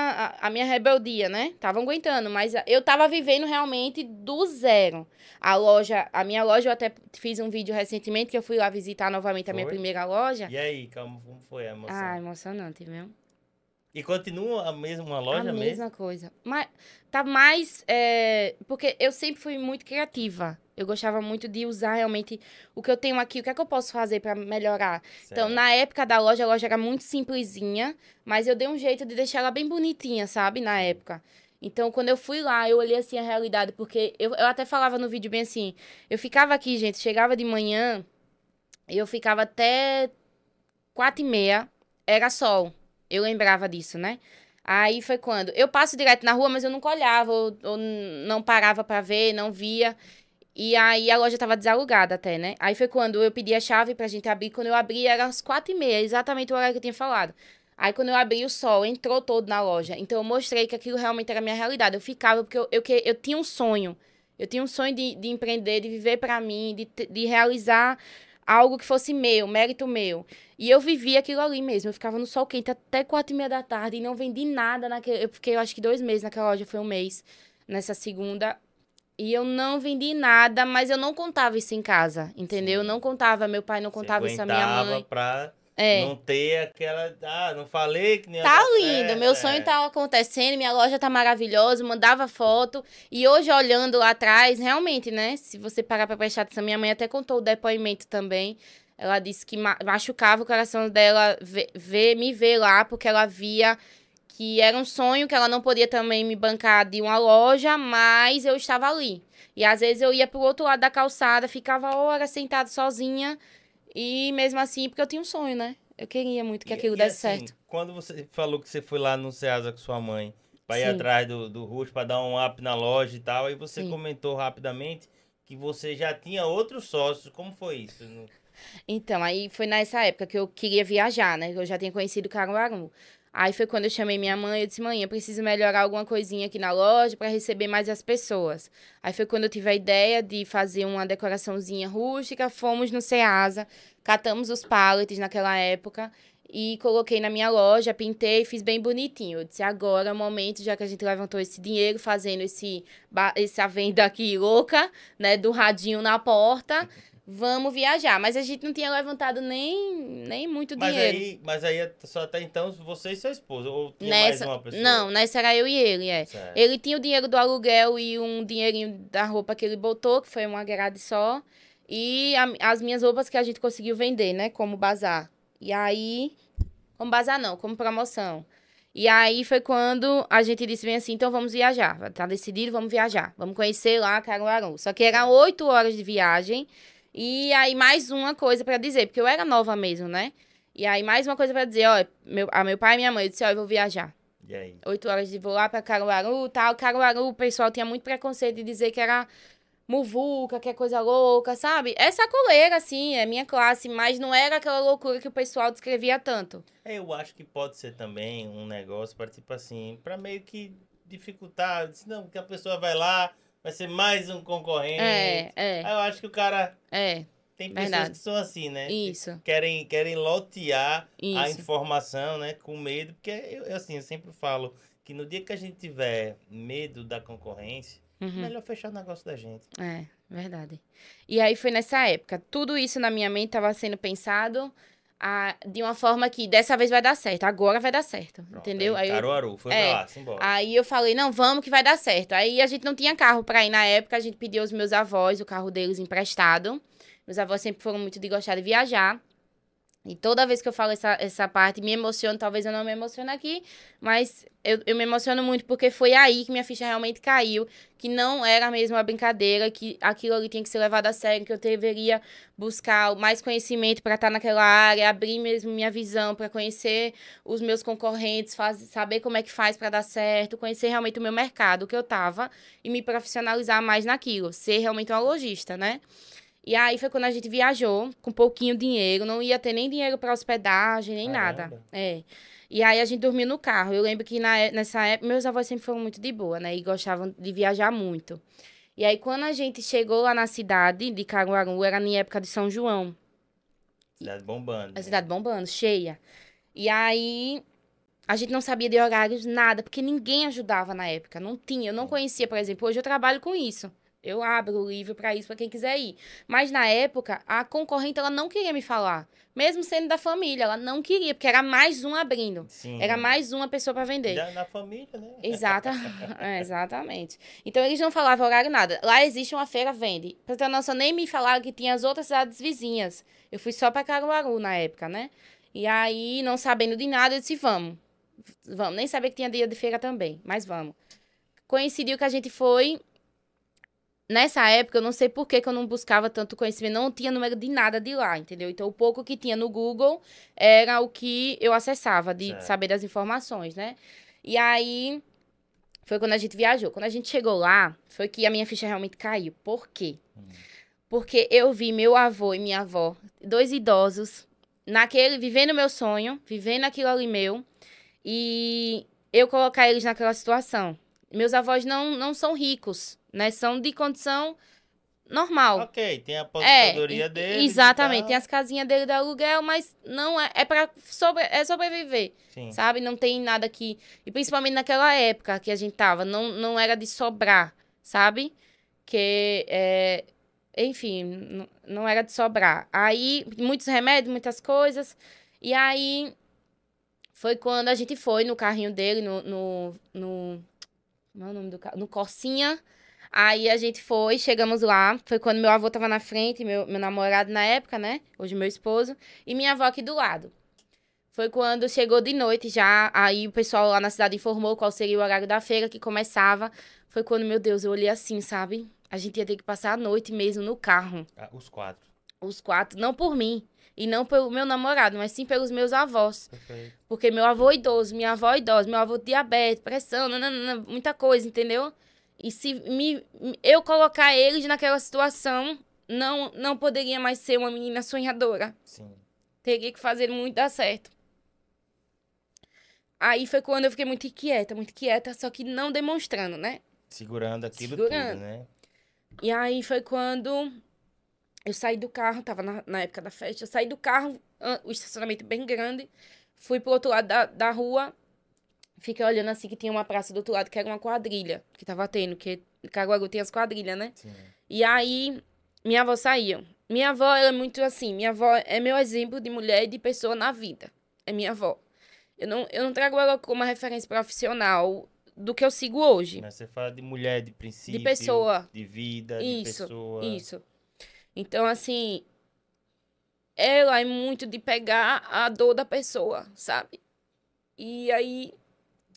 a, a, minha rebeldia, né? Estavam aguentando, mas eu tava vivendo realmente do zero. A loja, a minha loja, eu até fiz um vídeo recentemente que eu fui lá visitar novamente foi? a minha primeira loja. E aí, como foi a emoção? Ah, emocionante, viu? E continua a mesma loja a mesmo? A mesma coisa. Mas tá mais. É, porque eu sempre fui muito criativa. Eu gostava muito de usar realmente o que eu tenho aqui, o que é que eu posso fazer para melhorar. Então, certo. Então, na época da loja, a loja era muito simplesinha, mas eu dei um jeito de deixar ela bem bonitinha, sabe? Na época. Então, quando eu fui lá, eu olhei assim a realidade, porque eu, eu até falava no vídeo bem assim: eu ficava aqui, gente, chegava de manhã, eu ficava até quatro e meia, era sol. Eu lembrava disso, né? Aí foi quando eu passo direto na rua, mas eu nunca olhava, ou, ou não parava para ver, não via. E aí a loja tava desalugada até, né? Aí foi quando eu pedi a chave pra gente abrir. Quando eu abri, era às quatro e meia, exatamente o horário que eu tinha falado. Aí quando eu abri, o sol entrou todo na loja. Então eu mostrei que aquilo realmente era a minha realidade. Eu ficava, porque eu, eu, eu, tinha um sonho. Eu tinha um sonho de, de empreender, de viver para mim, de, de realizar algo que fosse meu, mérito meu. E eu vivia aquilo ali mesmo. Eu ficava no sol quente até quatro e meia da tarde e não vendi nada naquele. Eu fiquei, eu acho que dois meses naquela loja, foi um mês. Nessa segunda. E eu não vendi nada, mas eu não contava isso em casa, entendeu? Eu não contava, meu pai não contava isso a minha mãe. Pra... É. Não ter aquela. Ah, não falei que nem. Tá lindo, meu sonho é. tá acontecendo, minha loja tá maravilhosa, mandava foto. E hoje, olhando lá atrás, realmente, né? Se você parar pra prestar atenção, minha mãe até contou o depoimento também. Ela disse que machucava o coração dela ver, ver, me ver lá, porque ela via que era um sonho que ela não podia também me bancar de uma loja, mas eu estava ali. E às vezes eu ia pro outro lado da calçada, ficava horas sentada sozinha, e mesmo assim, porque eu tinha um sonho, né? Eu queria muito que aquilo e, desse assim, certo. Quando você falou que você foi lá no Ceasa com sua mãe, para ir atrás do, do Rush, para dar um up na loja e tal, aí você Sim. comentou rapidamente que você já tinha outros sócios. Como foi isso? Então, aí foi nessa época que eu queria viajar, né? Eu já tinha conhecido Caruaru. Aí foi quando eu chamei minha mãe e disse: Mãe, eu preciso melhorar alguma coisinha aqui na loja para receber mais as pessoas. Aí foi quando eu tive a ideia de fazer uma decoraçãozinha rústica. Fomos no Ceasa, catamos os pallets naquela época e coloquei na minha loja, pintei, fiz bem bonitinho. Eu disse: agora é o momento, já que a gente levantou esse dinheiro fazendo esse, essa venda aqui louca, né, do radinho na porta vamos viajar. Mas a gente não tinha levantado nem, nem muito mas dinheiro. Aí, mas aí só até então você e sua esposa? Ou tinha nessa, mais uma pessoa? Não, nessa era eu e ele, é. Certo. Ele tinha o dinheiro do aluguel e um dinheirinho da roupa que ele botou, que foi uma grade só. E a, as minhas roupas que a gente conseguiu vender, né? Como bazar. E aí. Como bazar não, como promoção. E aí foi quando a gente disse bem assim, então vamos viajar. Tá decidido, vamos viajar. Vamos conhecer lá Caruaru. Só que eram oito horas de viagem. E aí mais uma coisa para dizer, porque eu era nova mesmo, né? E aí mais uma coisa para dizer, ó, meu, a meu pai e minha mãe, eu disse, ó, eu vou viajar. E aí? Oito horas de voo lá pra Caruaru tal. Caruaru, o pessoal tinha muito preconceito de dizer que era muvuca, que é coisa louca, sabe? É sacoleira, assim, é minha classe, mas não era aquela loucura que o pessoal descrevia tanto. É, eu acho que pode ser também um negócio para, tipo assim, para meio que dificultar, não, que a pessoa vai lá, vai ser mais um concorrente. É, é. Aí eu acho que o cara... É. Tem pessoas Verdade. que são assim, né? Isso. Querem, querem lotear a Isso. informação, né? Com medo, porque eu, assim, eu sempre falo que no dia que a gente tiver medo da concorrência, Uhum. melhor fechar o negócio da gente. É, verdade. E aí foi nessa época. Tudo isso na minha mente estava sendo pensado ah, de uma forma que dessa vez vai dar certo, agora vai dar certo. Pronto, entendeu? Aí, Aí Caruaru, foi é, pra lá, simbora. aí eu falei, não, vamos que vai dar certo. Aí a gente não tinha carro pra ir na época, a gente pediu aos meus avós o carro deles emprestado. Meus avós sempre foram muito de gostar de viajar. E toda vez que eu falo essa, essa parte, me emociono. Talvez eu não me emocione aqui, mas eu, eu me emociono muito porque foi aí que minha ficha realmente caiu. Que não era mesmo uma brincadeira, que aquilo ali tinha que ser levado a sério, que eu deveria buscar mais conhecimento para estar naquela área, abrir mesmo minha visão para conhecer os meus concorrentes, faz, saber como é que faz para dar certo, conhecer realmente o meu mercado que eu tava e me profissionalizar mais naquilo, ser realmente uma lojista, né? E aí foi quando a gente viajou com pouquinho dinheiro, não ia ter nem dinheiro para hospedagem, nem nada. Caramba. É. E aí a gente dormiu no carro. Eu lembro que na, é- nessa época, meus avós sempre foram muito de boa, né? E gostavam de viajar muito. E aí quando a gente chegou lá na cidade de Caruaru, era na época de São João. Cidade bombando. A né? cidade bombando, cheia. E aí a gente não sabia de horários, nada, porque ninguém ajudava na época. Não tinha, eu não conhecia, por exemplo, hoje eu trabalho com isso. Eu abro o livro para isso, para quem quiser ir. Mas na época, a concorrente ela não queria me falar. Mesmo sendo da família, ela não queria, porque era mais um abrindo. Sim. Era mais uma pessoa para vender. Da, da família, né? Exata, é, exatamente. Então eles não falavam horário nada. Lá existe uma feira, vende. Pra ter noção, nem me falaram que tinha as outras cidades vizinhas. Eu fui só pra Caruaru na época, né? E aí, não sabendo de nada, eu disse, vamos. Vamos. Nem sabia que tinha dia de feira também, mas vamos. Coincidiu que a gente foi. Nessa época, eu não sei por que, que eu não buscava tanto conhecimento, não tinha número de nada de lá, entendeu? Então, o pouco que tinha no Google era o que eu acessava, de Certo. saber das informações, né? E aí, foi quando a gente viajou. Quando a gente chegou lá, foi que a minha ficha realmente caiu. Por quê? Porque eu vi meu avô e minha avó, dois idosos, naquele, vivendo meu sonho, vivendo aquilo ali meu, e eu colocar eles naquela situação. Meus avós não, não são ricos, né? São de condição normal. Ok, tem a É, aposentadoria e- dele. exatamente. Tem as casinhas dele de aluguel, mas não é, é para sobre, é sobreviver. Sim. sabe? Não tem nada que. E principalmente naquela época que a gente tava, não, não era de sobrar, sabe? Que, é, enfim, não era de sobrar. Aí, muitos remédios, muitas coisas. E aí, foi quando a gente foi no carrinho dele, no. no, no como é o nome do carro? No Corsinha. Aí a gente foi, chegamos lá. Foi quando meu avô tava na frente, meu, meu namorado na época, né? Hoje meu esposo. E minha avó aqui do lado. Foi quando chegou de noite já. Aí o pessoal lá na cidade informou qual seria o horário da feira que começava. Foi quando, meu Deus, eu olhei assim, sabe? A gente ia ter que passar a noite mesmo no carro. Ah, os quatro. Os quatro, não por mim. E não pelo meu namorado, mas sim pelos meus avós. Perfeito. Porque meu avô é idoso, minha avó é idosa, meu avô diabetes, pressão, nananana, muita coisa, entendeu? E se me, eu colocar eles naquela situação, não, não poderia mais ser uma menina sonhadora. Sim. Teria que fazer muito dar certo. Aí foi quando eu fiquei muito inquieta, muito quieta, só que não demonstrando, né? Segurando aquilo Segurando. tudo, né? E aí foi quando eu saí do carro, tava na, na época da festa, eu saí do carro, o estacionamento bem grande, fui pro outro lado da, da rua, fiquei olhando assim que tinha uma praça do outro lado, que era uma quadrilha, que tava tendo, que Caruaru tem as quadrilhas, né? Sim. E aí, minha avó saiu. Minha avó, ela é muito assim, minha avó é meu exemplo de mulher e de pessoa na vida. É minha avó. Eu não, eu não trago ela como uma referência profissional do que eu sigo hoje. Mas você fala de mulher, de princípio. pessoa. De vida, de Isso, pessoa. Isso. Então, assim, ela é muito de pegar a dor da pessoa, sabe? E aí,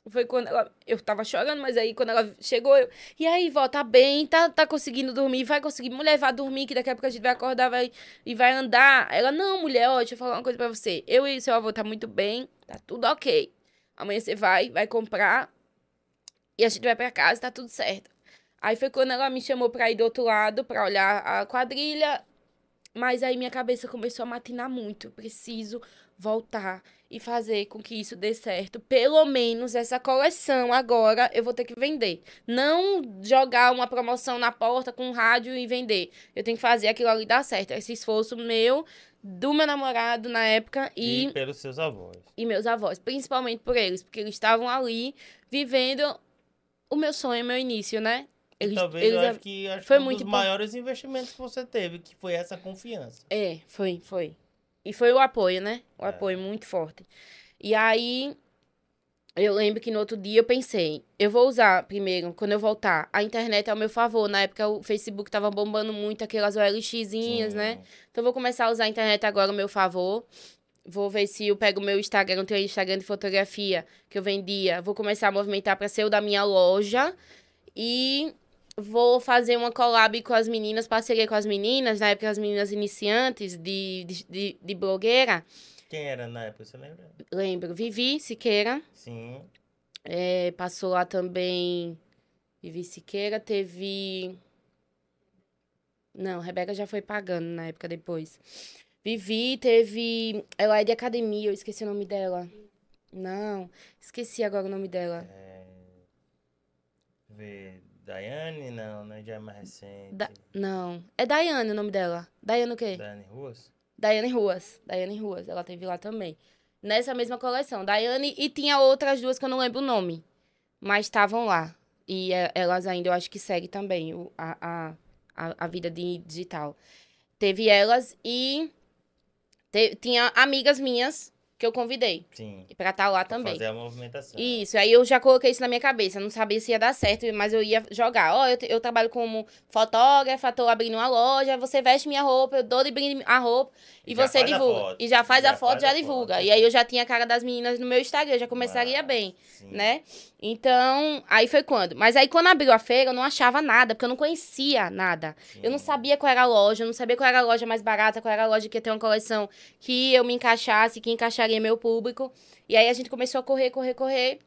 foi quando ela, eu tava chorando, mas aí quando ela chegou, eu, e aí, vó, tá bem, tá, tá conseguindo dormir, vai conseguir, mulher, vai dormir, que daqui a pouco a gente vai acordar vai, e vai andar. Ela, não, mulher, ó, deixa eu falar uma coisa pra você. Eu e seu avô tá muito bem, tá tudo ok. Amanhã você vai, vai comprar, e a gente vai pra casa, tá tudo certo. Aí foi quando ela me chamou pra ir do outro lado, pra olhar a quadrilha, mas aí minha cabeça começou a matinar muito. Preciso voltar e fazer com que isso dê certo. Pelo menos essa coleção agora eu vou ter que vender. Não jogar uma promoção na porta com rádio e vender. Eu tenho que fazer aquilo ali dar certo. Esse esforço meu, do meu namorado na época e. E pelos seus avós. E meus avós, principalmente por eles, porque eles estavam ali vivendo o meu sonho, o meu início, né? Eles, Talvez eles- eu acho que acho foi que um muito dos maiores investimentos que você teve, que foi essa confiança. É, foi, foi. E foi o apoio, né? O É. apoio muito forte. E aí, eu lembro que no outro dia eu pensei, eu vou usar primeiro, quando eu voltar, a internet ao meu favor. Na época o Facebook tava bombando muito aquelas OLXzinhas, Sim. né? Então eu vou começar a usar a internet agora ao meu favor. Vou ver se eu pego o meu Instagram, tenho Instagram de fotografia que eu vendia. Vou começar a movimentar para ser o da minha loja. E vou fazer uma collab com as meninas, parceria com as meninas, na época as meninas iniciantes de, de, de, de blogueira. Quem era na época, você lembra? Lembro, Vivi Siqueira. Sim. É, passou lá também. Vivi Siqueira teve. Não, Rebeca já foi pagando na época depois. Vivi teve. Ela é de academia, eu esqueci o nome dela. Não, esqueci agora o nome dela. Vê, Daiane, não? Já é mais recente. Da- Não, é Daiane o nome dela. Daiane o quê? Daiane Ruas? Daiane Ruas. Daiane Ruas, ela teve lá também. Nessa mesma coleção. Daiane e tinha outras duas que eu não lembro o nome. Mas estavam lá. E é, elas ainda, eu acho que segue também o, a, a, a, vida de digital. Teve elas e te- tinha amigas minhas que eu convidei Sim. pra estar lá Pra também. Fazer a movimentação. Isso, aí eu já coloquei isso na minha cabeça. Não sabia se ia dar certo, mas eu ia jogar. Ó, eu, te- eu trabalho como fotógrafa, tô abrindo uma loja, você veste minha roupa, eu dou de brinde a roupa e, E você divulga. E já faz Já a foto, faz já a divulga. foto. E aí eu já tinha a cara das meninas no meu Instagram, já começaria bem, sim. né? Então, aí foi quando. Mas aí quando abriu a feira, eu não achava nada, porque eu não conhecia nada. Eu não Sim. sabia qual era a loja, eu não sabia qual era a loja mais barata, qual era a loja que ia ter uma coleção que eu me encaixasse, que encaixaria meu público. E aí a gente começou a correr, correr, correr.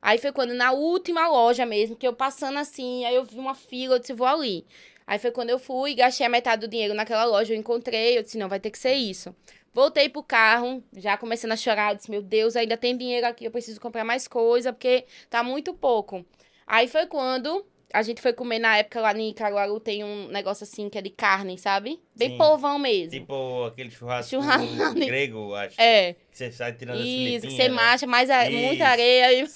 Aí foi quando, na última loja mesmo, que eu passando assim, aí eu vi uma fila, eu disse, vou ali. Aí foi quando eu fui, gastei a metade do dinheiro naquela loja, eu encontrei, eu disse, não, vai ter que ser isso. Voltei pro carro, já começando a chorar, eu disse, meu Deus, ainda tem dinheiro aqui, eu preciso comprar mais coisa, porque tá muito pouco. Aí foi quando a gente foi comer na época lá em Caruaru, tem um negócio assim que é de carne, sabe? Bem Sim. povão mesmo. Tipo aquele churrasco, Churrasco grego, acho. é, Que você sai tirando as isso, filipinhas, você né? marcha a- Isso. muita areia. E...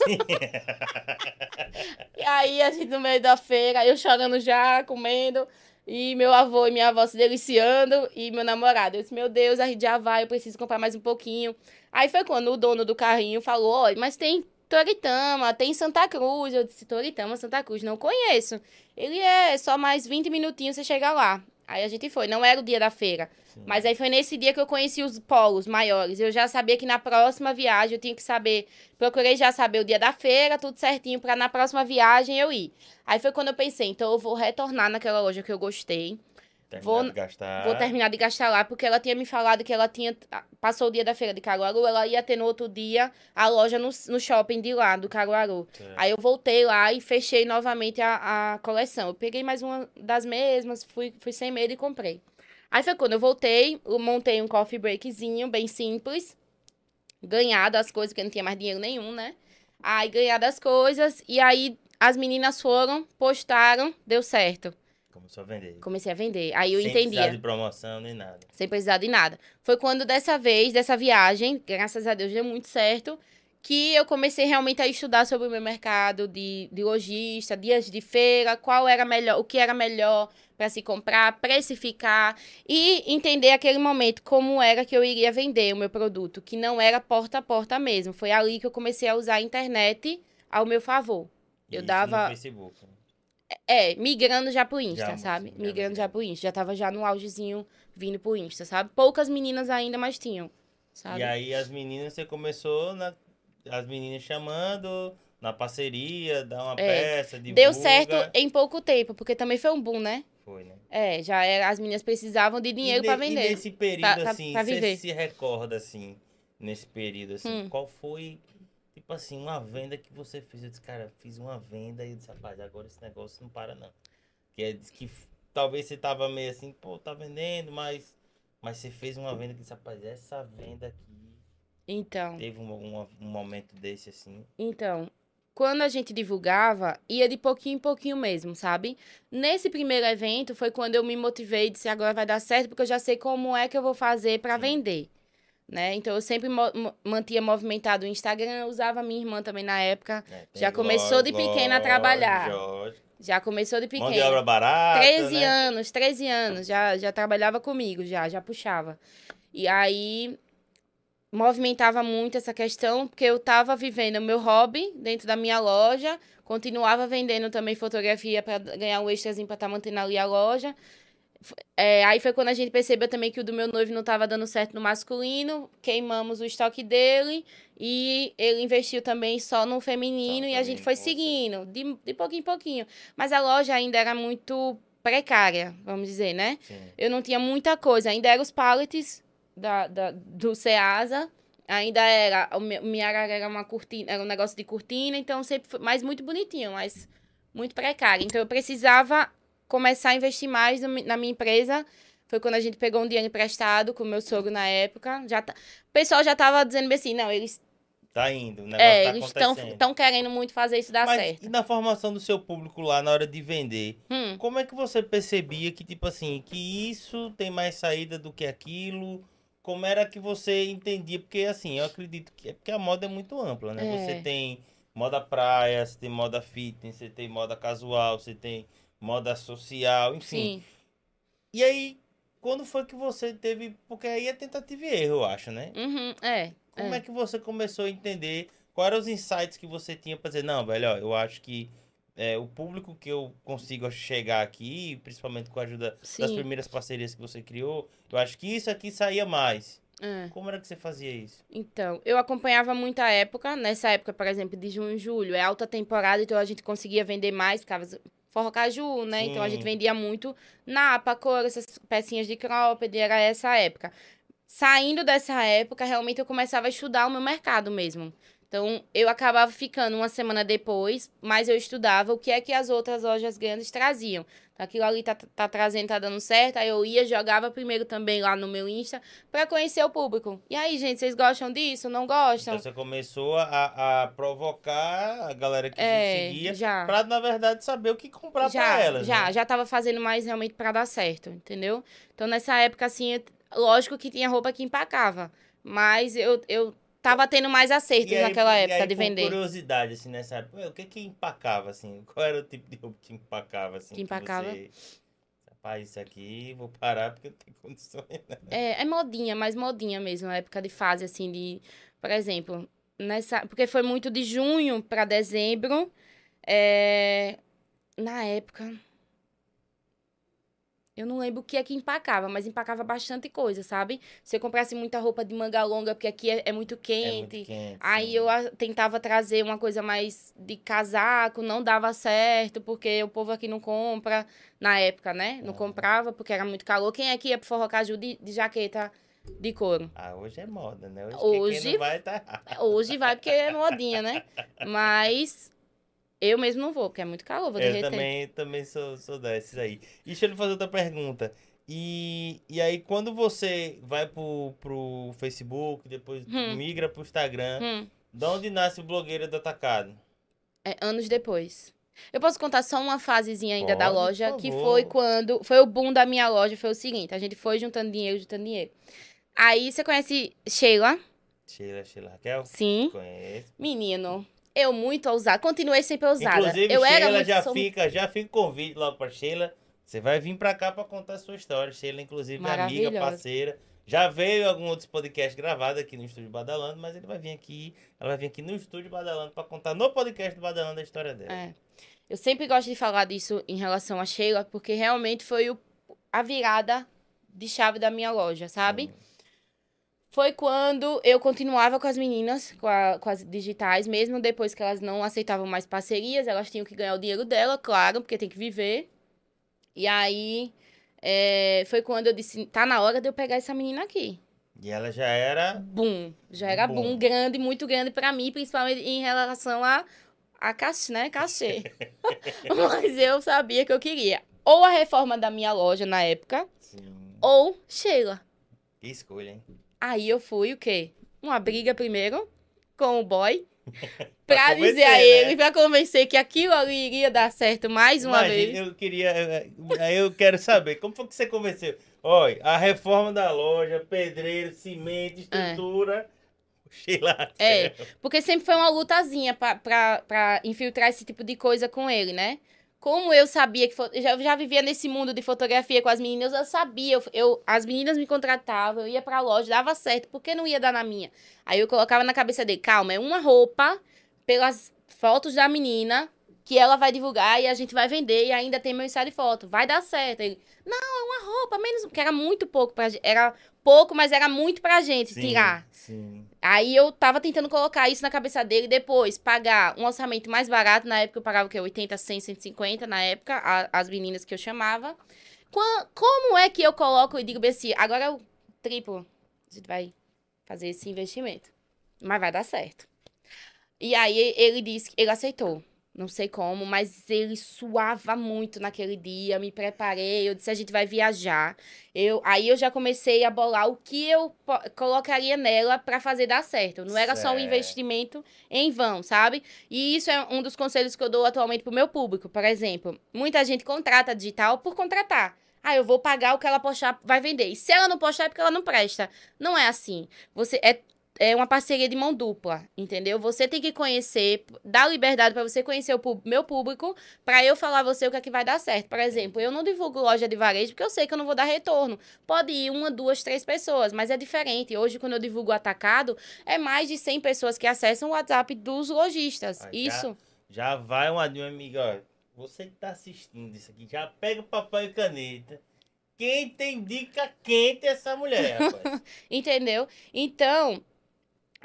e aí a gente no meio da feira, eu chorando já, comendo. E meu avô e minha avó se deliciando. E meu namorado. Eu disse, meu Deus, a gente já vai, eu preciso comprar mais um pouquinho. Aí foi quando o dono do carrinho falou, olha, mas tem Toritama, tem Santa Cruz. Eu disse, Toritama, Santa Cruz, não conheço. Ele é só mais 20 minutinhos você chega lá. Aí a gente foi, não era o dia da feira. Sim. Mas aí foi nesse dia que eu conheci os polos maiores. Eu já sabia que na próxima viagem eu tinha que saber. Procurei já saber o dia da feira, tudo certinho, pra na próxima viagem eu ir. Aí foi quando eu pensei, então eu vou retornar naquela loja que eu gostei. Terminar vou- de gastar. Vou terminar de gastar lá, porque ela tinha me falado que ela tinha. Passou o dia da feira de Caruaru, ela ia ter no outro dia a loja no, no shopping de lá, do Caruaru. Certo. Aí eu voltei lá e fechei novamente a, a coleção. Eu peguei mais uma das mesmas, fui, fui sem medo e comprei. Aí foi quando eu voltei, eu montei um coffee breakzinho, bem simples. Ganhado as coisas, porque não tinha mais dinheiro nenhum, né? Aí ganhado as coisas, e aí as meninas foram, postaram, deu certo. Começou a vender. Comecei a vender. Aí eu Sem entendia precisar de promoção nem nada. sem precisar de nada. Foi quando dessa vez, dessa viagem, graças a Deus deu muito certo, que eu comecei realmente a estudar sobre o meu mercado de, de lojista, dias de feira, qual era melhor, o que era melhor para se comprar, precificar e entender aquele momento como era que eu iria vender o meu produto, que não era porta a porta mesmo. Foi ali que eu comecei a usar a internet ao meu favor. Eu Isso dava- No Facebook. né? É, migrando já pro Insta, Já, sabe? já migrando já migrando. pro Insta. Já tava já no augezinho vindo pro Insta, sabe? Poucas meninas ainda, mas tinham, sabe? E aí as meninas, você começou na... As meninas chamando, na parceria, dá uma É. peça, divulga. Deu certo em pouco tempo, porque também foi um boom, né? Foi, né? É, já era, as meninas precisavam de dinheiro pra ne- vender. E nesse período, pra- pra- assim, pra você viver. se recorda, assim, nesse período, assim, Hum. qual foi, tipo assim, uma venda que você fez? Eu disse, cara, fiz uma venda e eu disse, rapaz, agora esse negócio não para, não. Que é que talvez você tava meio assim, pô, tá vendendo, mas, mas você fez uma venda que disse, rapaz, essa venda aqui Então, teve um, um, um momento desse, assim. então, quando a gente divulgava, ia de pouquinho em pouquinho mesmo, sabe? Nesse primeiro evento foi quando eu me motivei e disse, agora vai dar certo, porque eu já sei como é que eu vou fazer pra Sim. vender. Né? Então eu sempre mo- mantinha movimentado o Instagram, usava minha irmã também na época. Tem Já começou de pequena a trabalhar. lógico. Já começou de Mão de obra pequena. barata, 13 né? anos, 13 anos, já, já trabalhava comigo, já, já puxava. E aí movimentava muito essa questão, porque eu estava vivendo o meu hobby dentro da minha loja, continuava vendendo também fotografia para ganhar um extrazinho para estar mantendo ali a loja. É, aí foi quando a gente percebeu também que o do meu noivo não estava dando certo no masculino, queimamos o estoque dele e ele investiu também só no feminino e a gente foi seguindo, de, de pouquinho em pouquinho. Mas a loja ainda era muito precária, vamos dizer, né? Sim. Eu não tinha muita coisa. Ainda eram os pallets da, da, do Ceasa. Ainda era. O mi- minha era uma cortina, era um negócio de cortina, então sempre foi. Mas muito bonitinho, mas muito precário. Então eu precisava começar a investir mais no na minha empresa. Foi quando a gente pegou um dinheiro emprestado com o meu sogro na época. Já tá- O pessoal já tava dizendo assim, não, eles Tá indo, o negócio é, tá eles estão querendo muito fazer isso dar Mas certo. e na formação do seu público lá na hora de vender? Hum, Como é que você percebia que, tipo assim, que isso tem mais saída do que aquilo? Como era que você entendia? Porque, assim, eu acredito que é porque a moda é muito ampla, né? É. Você tem moda praia, você tem moda fitness, você tem moda casual, você tem moda social, enfim. sim. E aí, quando foi que você teve... Porque aí é tentativa e erro, eu acho, né? Uhum, é. Como é. é que você começou a entender? Quais eram os insights que você tinha pra dizer, não, velho, ó, eu acho que é, o público que eu consigo chegar aqui, principalmente com a ajuda das Sim. primeiras parcerias que você criou, eu acho que isso aqui saía mais. é. Como era que você fazia isso? Então, eu acompanhava muita época. Nessa época, por exemplo, de junho e julho, é alta temporada, então a gente conseguia vender mais, ficava forró caju, né? Então a gente Sim. vendia muito napa, cor, essas pecinhas de cropped, era essa época. Saindo dessa época, realmente eu começava a estudar o meu mercado mesmo. Então, eu acabava ficando uma semana depois, mas eu estudava o que é que as outras lojas grandes traziam. Aquilo ali tá, tá trazendo, tá dando certo. Aí eu ia, jogava primeiro também lá no meu Insta pra conhecer o público. E aí, gente, vocês gostam disso? Não gostam? Então você começou a, a provocar a galera que é, seguia já. pra, na verdade, saber o que comprar já, pra elas. já, né? já tava fazendo mais realmente pra dar certo, entendeu? Então, nessa época, assim, lógico que tinha roupa que empacava. Mas eu, eu tava tendo mais acertos aí- naquela época aí, de vender. curiosidade, assim, nessa época, o que que empacava, assim? Qual era o tipo de roupa que empacava, assim? Que empacava? você... Rapaz, isso aqui, vou parar porque eu não tenho condições, né? É, é modinha, mais modinha mesmo, na época de fase, assim, de... Por exemplo, nessa... Porque foi muito de junho pra dezembro. é, Na época... Eu não lembro o que é que empacava, mas empacava bastante coisa, sabe? Se eu comprasse muita roupa de manga longa, porque aqui é, é muito É quente. muito quente. Aí sim. eu a- tentava trazer uma coisa mais de casaco, não dava certo, porque o povo aqui não compra, na época, né? Não Ah. comprava, porque era muito calor. Quem aqui ia pro Forró Caju de, de jaqueta de couro? Ah, hoje é moda, né? Hoje, Hoje- quem não vai tá. Hoje vai porque é modinha, né? Mas eu mesmo não vou, porque é muito calor, vou Eu derreter. também, também sou, sou desses aí. E deixa eu lhe fazer outra pergunta. E, e aí, quando você vai pro, pro Facebook, depois Hum. migra pro Instagram, Hum, de onde nasce o blogueira do atacado? é anos depois. Eu posso contar só uma fasezinha ainda da Pode, por loja, que foi quando. Foi o boom da minha loja, foi o seguinte: a gente foi juntando dinheiro, juntando dinheiro. Aí você conhece Sheila? Sheila, Sheila Raquel? Sim. Conheço. Menino, eu muito ousada. Continuei sempre ousada. Inclusive, eu era Sheila muito já fica, já fica o convite logo pra Sheila. Você vai vir pra cá pra contar a sua história. Sheila, inclusive, é amiga, parceira. Já veio algum outros podcasts gravados aqui no Estúdio Badalando, mas ele vai vir aqui, ela vai vir aqui no Estúdio Badalando pra contar no podcast do Badalando a história dela. É. Eu sempre gosto de falar disso em relação a Sheila, porque realmente foi o- a virada de chave da minha loja, sabe? Sim. Foi quando eu continuava com as meninas, com, a, com as digitais, mesmo depois que elas não aceitavam mais parcerias, elas tinham que ganhar o dinheiro dela, claro, porque tem que viver. E aí é, foi quando eu disse, tá na hora de eu pegar essa menina aqui. E ela já era. Boom. Já era boom, boom grande, muito grande para mim, principalmente em relação a, a cachê, né? Cachê. Mas eu sabia que eu queria. Ou a reforma da minha loja na época, Sim. ou Sheila. Que escolha, hein? Aí eu fui o quê? Uma briga primeiro com o boy. pra, dizer a ele, né? pra convencer que aquilo ali iria dar certo mais uma Imagina, vez. Eu queria. Aí eu quero saber, como foi que você convenceu? Olha, a reforma da loja, pedreiro, cimento, estrutura. É. é, porque sempre foi uma lutazinha pra, pra, pra infiltrar esse tipo de coisa com ele, né? Como eu sabia que eu já, já vivia nesse mundo de fotografia com as meninas, eu sabia, eu, eu, as meninas me contratavam, eu ia pra loja, dava certo, por que não ia dar na minha? Aí eu colocava na cabeça dele, calma, é uma roupa pelas fotos da menina que ela vai divulgar e a gente vai vender e ainda tem meu ensaio de foto, vai dar certo. Ele, não, é uma roupa, menos, porque era muito pouco pra gente, era pouco, mas era muito pra gente sim, tirar. Sim. Aí eu tava tentando colocar isso na cabeça dele depois, pagar um orçamento mais barato, na época eu pagava o quê? 80, 100, 150 na época, a, as meninas que eu chamava. como é que eu coloco e digo assim, agora eu triplo, a gente vai fazer esse investimento. Mas vai dar certo. E aí ele disse, ele aceitou. Não sei como, mas ele suava muito naquele dia. Me preparei, eu disse a gente vai viajar. Eu, aí eu já comecei a bolar o que eu colocaria nela para fazer dar certo. Não era certo. só um investimento em vão, sabe? E isso é um dos conselhos que eu dou atualmente pro meu público. Por exemplo, muita gente contrata digital por contratar. Ah, eu vou pagar o que ela postar, vai vender. E se ela não postar é porque ela não presta. Não é assim. Você é é uma parceria de mão dupla, entendeu? Você tem que conhecer, dar liberdade para você conhecer o meu público, para eu falar a você o que é que vai dar certo. Por exemplo, eu não divulgo loja de varejo porque eu sei que eu não vou dar retorno. Pode ir uma, duas, três pessoas, mas é diferente. Hoje, quando eu divulgo atacado, é mais de 100 pessoas que acessam o WhatsApp dos lojistas. Ah, isso. Já, já vai uma, uma amiga, ó, você que tá assistindo isso aqui, já pega papel e caneta quem tem dica quente é essa mulher, rapaz. Entendeu? Então,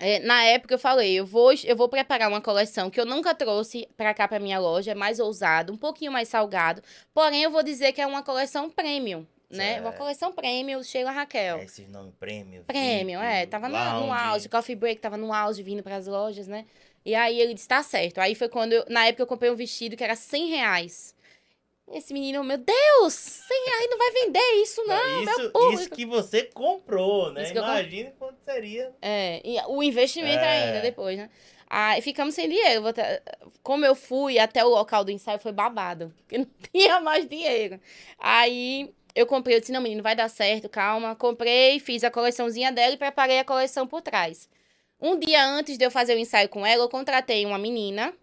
é, na época eu falei, eu vou, eu vou preparar uma coleção que eu nunca trouxe para cá para minha loja, é mais ousado, um pouquinho mais salgado. Porém, eu vou dizer que é uma coleção premium, né? Certo. Uma coleção premium, Sheila Raquel. É esses nomes premium. Premium, é. Tava no, no auge, Coffee Break tava no auge vindo para as lojas, né? E aí ele disse, tá certo. Aí foi quando, eu, na época eu comprei um vestido que era 100 reais. Esse menino, meu Deus, 100 reais não vai vender isso, não. Isso, isso que você comprou, né? Imagina quanto seria. É, e o investimento é. ainda depois, né? Aí ficamos sem dinheiro. Como eu fui até o local do ensaio, foi babado. Porque não tinha mais dinheiro. Aí eu comprei, eu disse, não, menino, vai dar certo, calma. Comprei, fiz a coleçãozinha dela e preparei a coleção por trás. Um dia antes de eu fazer o ensaio com ela, eu contratei uma menina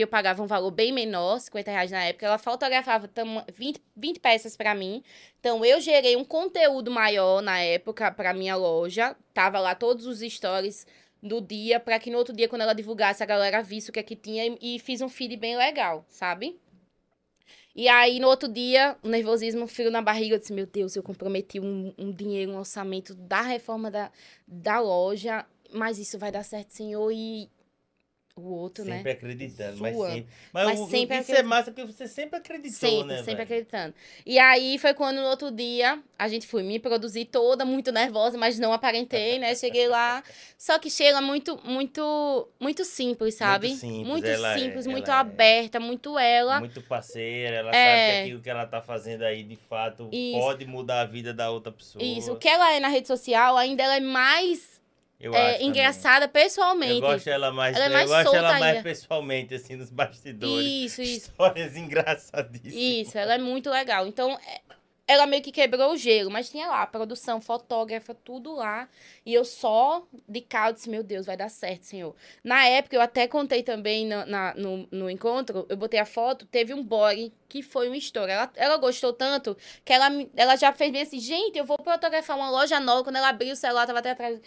que eu pagava um valor bem menor, 50 reais na época, ela fotografava 20, 20 peças para mim. Então, eu gerei um conteúdo maior na época para minha loja. Tava lá todos os stories do dia, para que no outro dia, quando ela divulgasse, a galera visse o que é que tinha e, e fiz um feed bem legal, sabe? E aí, no outro dia, o nervosismo, frio na barriga, eu disse, meu Deus, eu comprometi um, um dinheiro, um orçamento da reforma da, da loja, mas isso vai dar certo, senhor, e o outro, sempre né? Sempre acreditando, mas sempre. Mas, mas o, sempre isso é massa porque você sempre acreditou, sempre, né? Sempre, sempre acreditando. E aí foi quando no outro dia a gente foi me produzir toda, muito nervosa, mas não aparentei, né? Cheguei lá. Só que Sheila muito, muito, muito simples, sabe? Muito simples, muito, é, simples, é, muito aberta, é. muito ela. Muito parceira, ela é... sabe que aquilo que ela tá fazendo aí, de fato, Isso. pode mudar a vida da outra pessoa. Isso. O que ela é na rede social, ainda ela é mais eu é engraçada também. pessoalmente. Eu gosto ela mais, ela é mais eu gosto ela mais pessoalmente, assim, nos bastidores. Isso, isso. Histórias engraçadíssimas. Isso, ela é muito legal. Então, é, ela meio que quebrou o gelo, mas tinha lá produção, fotógrafa, tudo lá. E eu só de caldo disse, meu Deus, vai dar certo, senhor. Na época, eu até contei também no, na, no, no encontro, eu botei a foto, teve um body que foi uma história. Ela, ela gostou tanto que ela, ela já fez bem assim, gente, eu vou fotografar uma loja nova. Quando ela abriu o celular, tava até atrás.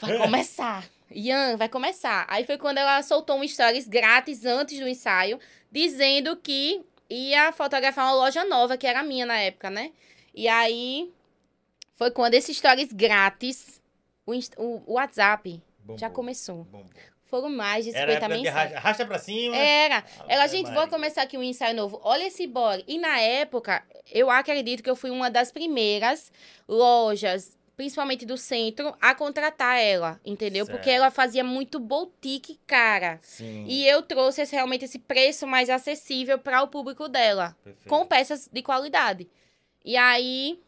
Vai começar. Ian, vai começar. Aí foi quando ela soltou um stories grátis antes do ensaio, dizendo que ia fotografar uma loja nova, que era minha na época, né? E aí foi quando esse stories grátis, o, o- WhatsApp Bombou, já começou. bombou. Foram mais de Era 50 época de mensagens. racha pra cima. Era. Ela, Ave gente, vou começar aqui um ensaio novo. Olha esse blog. E na época, eu acredito que eu fui uma das primeiras lojas, principalmente do centro, a contratar ela, entendeu? Porque Certo. ela fazia muito boutique cara. Sim. E eu trouxe esse- realmente esse preço mais acessível para o público dela, perfeito. com peças de qualidade. E aí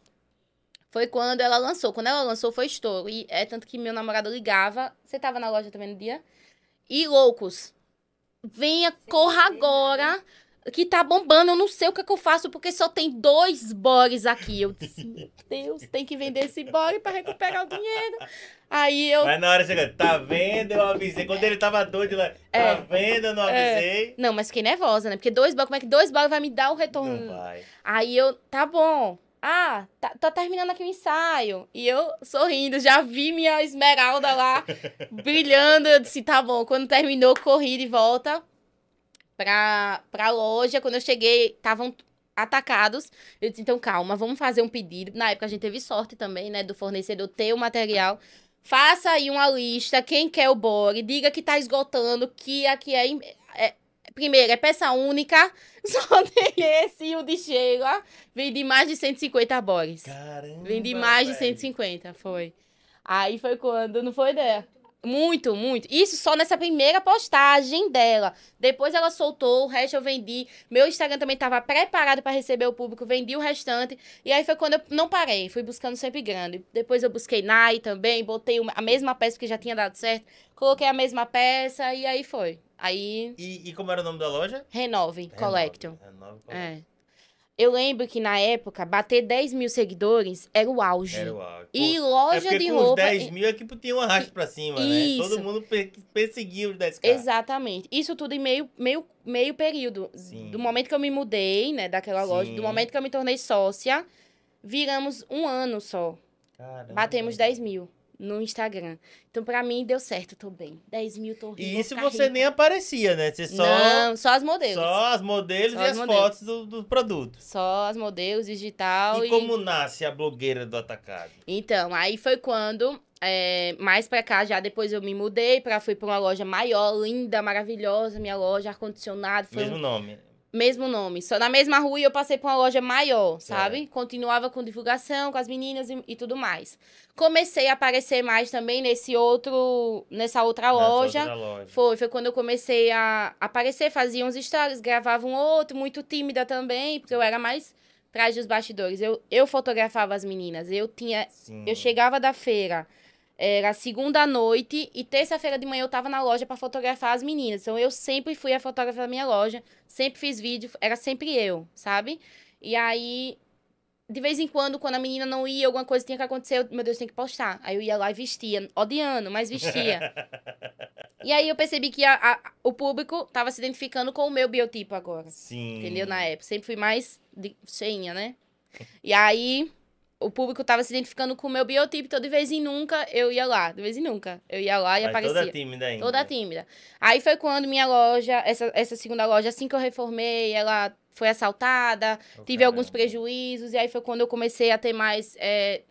foi quando ela lançou. Quando ela lançou foi estouro. E é tanto que meu namorado ligava. Você tava na loja também no dia? E loucos. Venha, corra agora. Que tá bombando, eu não sei o que, é que eu faço, porque só tem dois bores aqui. Eu disse, meu Deus, tem que vender esse bore pra recuperar o dinheiro. Aí eu. Mas na hora chega, tá vendo? Eu avisei. Quando ele tava doido, lá, É. tá vendo? Eu não É. avisei. Não, mas fiquei nervosa, né? Porque dois boros, como é que dois boros vai me dar o retorno? Não vai. Aí eu, tá bom. Ah, tá, tá terminando aqui o ensaio. E eu sorrindo, já vi minha esmeralda lá brilhando. Eu disse, tá bom. Quando terminou, corri de volta pra, pra loja. Quando eu cheguei, estavam atacados. Eu disse, então calma, vamos fazer um pedido. Na época a gente teve sorte também, né, do fornecedor ter o material. Faça aí uma lista, quem quer o bore, diga que tá esgotando, que aqui é, é- Primeiro, é peça única, só tem esse e o de Sheila. Vendi mais de 150 bores. Caramba. Vendi mais de velho. 150, foi. Aí foi quando, não foi ideia? Muito, muito. Isso só nessa primeira postagem dela. Depois ela soltou, o resto eu vendi. Meu Instagram também estava preparado para receber o público, vendi o restante. E aí foi quando eu não parei, fui buscando sempre grande. Depois eu busquei Nai também, botei a mesma peça que já tinha dado certo. Coloquei a mesma peça e aí foi. Aí, E, e como era o nome da loja? Renove, Collection. Renove, Collection. É. Eu lembro que na época, bater 10 mil seguidores era o auge. Era o auge. E Pô, loja é de com os roupa. 10 mil é que tinha uma racha pra cima, né? Isso. Todo mundo per- perseguia os 10k. Exatamente. Isso tudo em meio, meio, meio período. Sim. Do momento que eu me mudei, né, daquela loja, Sim. do momento que eu me tornei sócia, viramos um ano só. Caramba. Batemos 10 mil no Instagram. Então, pra mim, deu certo, tô bem. 10 mil, tô rica. E isso você rica. nem aparecia, né? Você só, Não, só as modelos. Só, só as modelos Só e as modelos. fotos do, do produto. as modelos, digital E como nasce a blogueira do atacado? Então, aí foi quando, é, mais pra cá, já depois eu me mudei, pra, fui pra uma loja maior, linda, maravilhosa, minha loja, ar-condicionado. Foi Mesmo um nome. Mesmo nome. Só na mesma rua e eu passei pra uma loja maior, sabe? Continuava com divulgação, com as meninas e, e tudo mais. Comecei a aparecer mais também nesse outro, nessa outra Nessa loja. outra loja. Foi, foi quando eu comecei a aparecer, fazia uns stories, gravava um outro, muito tímida também, porque eu era mais atrás dos bastidores. Eu, eu fotografava as meninas, eu tinha Sim. eu chegava da feira, era segunda noite e terça-feira de manhã eu tava na loja pra fotografar as meninas. Então eu sempre fui a fotógrafa da minha loja, sempre fiz vídeo, era sempre eu, sabe? E aí, de vez em quando, quando a menina não ia, alguma coisa tinha que acontecer, eu, meu Deus, tem que postar. Aí eu ia lá e vestia, odiando, mas vestia. e aí eu percebi que a- a- o público tava se identificando com o meu biotipo agora. Sim. Entendeu? Na época. Sempre fui mais de... cheinha, né? E aí, o público tava se identificando com o meu biotipo, então de vez em nunca eu ia lá. De vez em nunca. Eu ia lá e Mas aparecia. toda tímida ainda. Toda tímida. Aí foi quando minha loja, essa, essa segunda loja, assim que eu reformei, ela foi assaltada, Oh, tive alguns caramba. prejuízos, e aí foi quando eu comecei a ter mais é,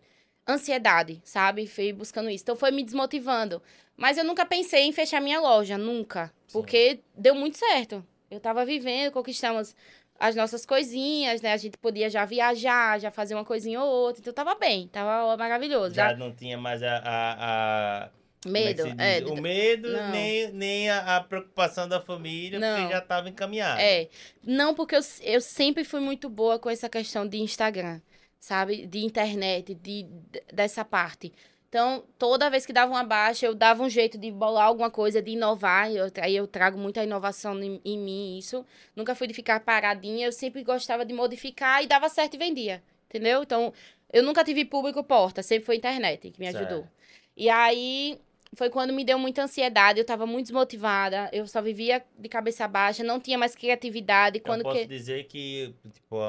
ansiedade, sabe? Fui buscando isso. Então foi me desmotivando. Mas eu nunca pensei em fechar minha loja, nunca. Sim. Porque deu muito certo. Eu tava vivendo, conquistamos as nossas coisinhas, né? A gente podia já viajar, já fazer uma coisinha ou outra. Então tava bem, tava maravilhoso. Já Já- não tinha mais a... a, a- é Medo. diz? É, o medo, não. nem, nem a, a preocupação da família, Não. porque já estava encaminhado. É. Não, porque eu, eu sempre fui muito boa com essa questão de Instagram, sabe? De internet, de- dessa parte. Então, toda vez que dava uma baixa, eu dava um jeito de bolar alguma coisa, de inovar. Eu, aí eu trago muita inovação em, em mim, isso. Nunca fui de ficar paradinha, eu sempre gostava de modificar e dava certo e vendia. Entendeu? Então, eu nunca tive público porta, sempre foi internet que me ajudou. Certo. E aí foi quando me deu muita ansiedade, eu tava muito desmotivada, eu só vivia de cabeça baixa, não tinha mais criatividade. Eu Quando posso que... dizer que, tipo,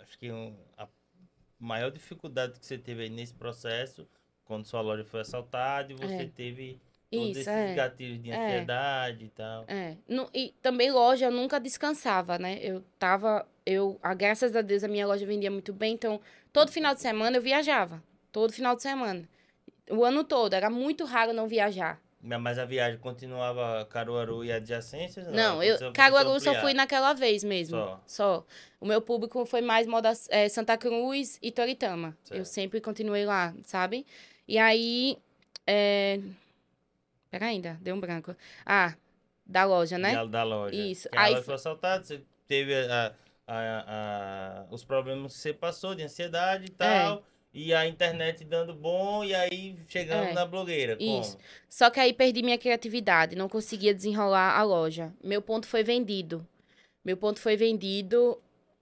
acho que a maior dificuldade que você teve aí nesse processo, quando sua loja foi assaltada e você É. teve todos Isso, esses é. gatilhos de É. ansiedade e tal. É. No- e também loja, nunca descansava, né? Eu tava. Eu, a, graças a Deus, a minha loja vendia muito bem, então todo final de semana eu viajava. Todo final de semana. o ano todo. Era muito raro não viajar. Mas a viagem continuava Caruaru e adjacências? Não, não eu, Caruaru só fui naquela vez mesmo. Só. só. O meu público foi mais moda, é, Santa Cruz e Toritama. Certo. Eu sempre continuei lá, sabe? E aí. É... Pera ainda, deu um branco. Ah, da loja, né? Da, da loja. Isso. Que aí ela foi assaltada, você teve a, a, a, os problemas que você passou de ansiedade e tal. É. E a internet dando bom, e aí chegando é, na blogueira. Como? Isso. Só que aí perdi minha criatividade, não conseguia desenrolar a loja. Meu ponto foi vendido. Meu ponto foi vendido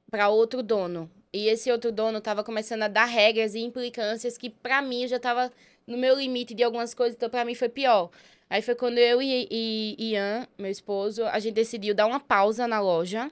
para outro dono. E esse outro dono estava começando a dar regras e implicâncias que, para mim, eu já estava no meu limite de algumas coisas, então para mim foi pior. Aí foi quando eu e, e Ian, meu esposo, a gente decidiu dar uma pausa na loja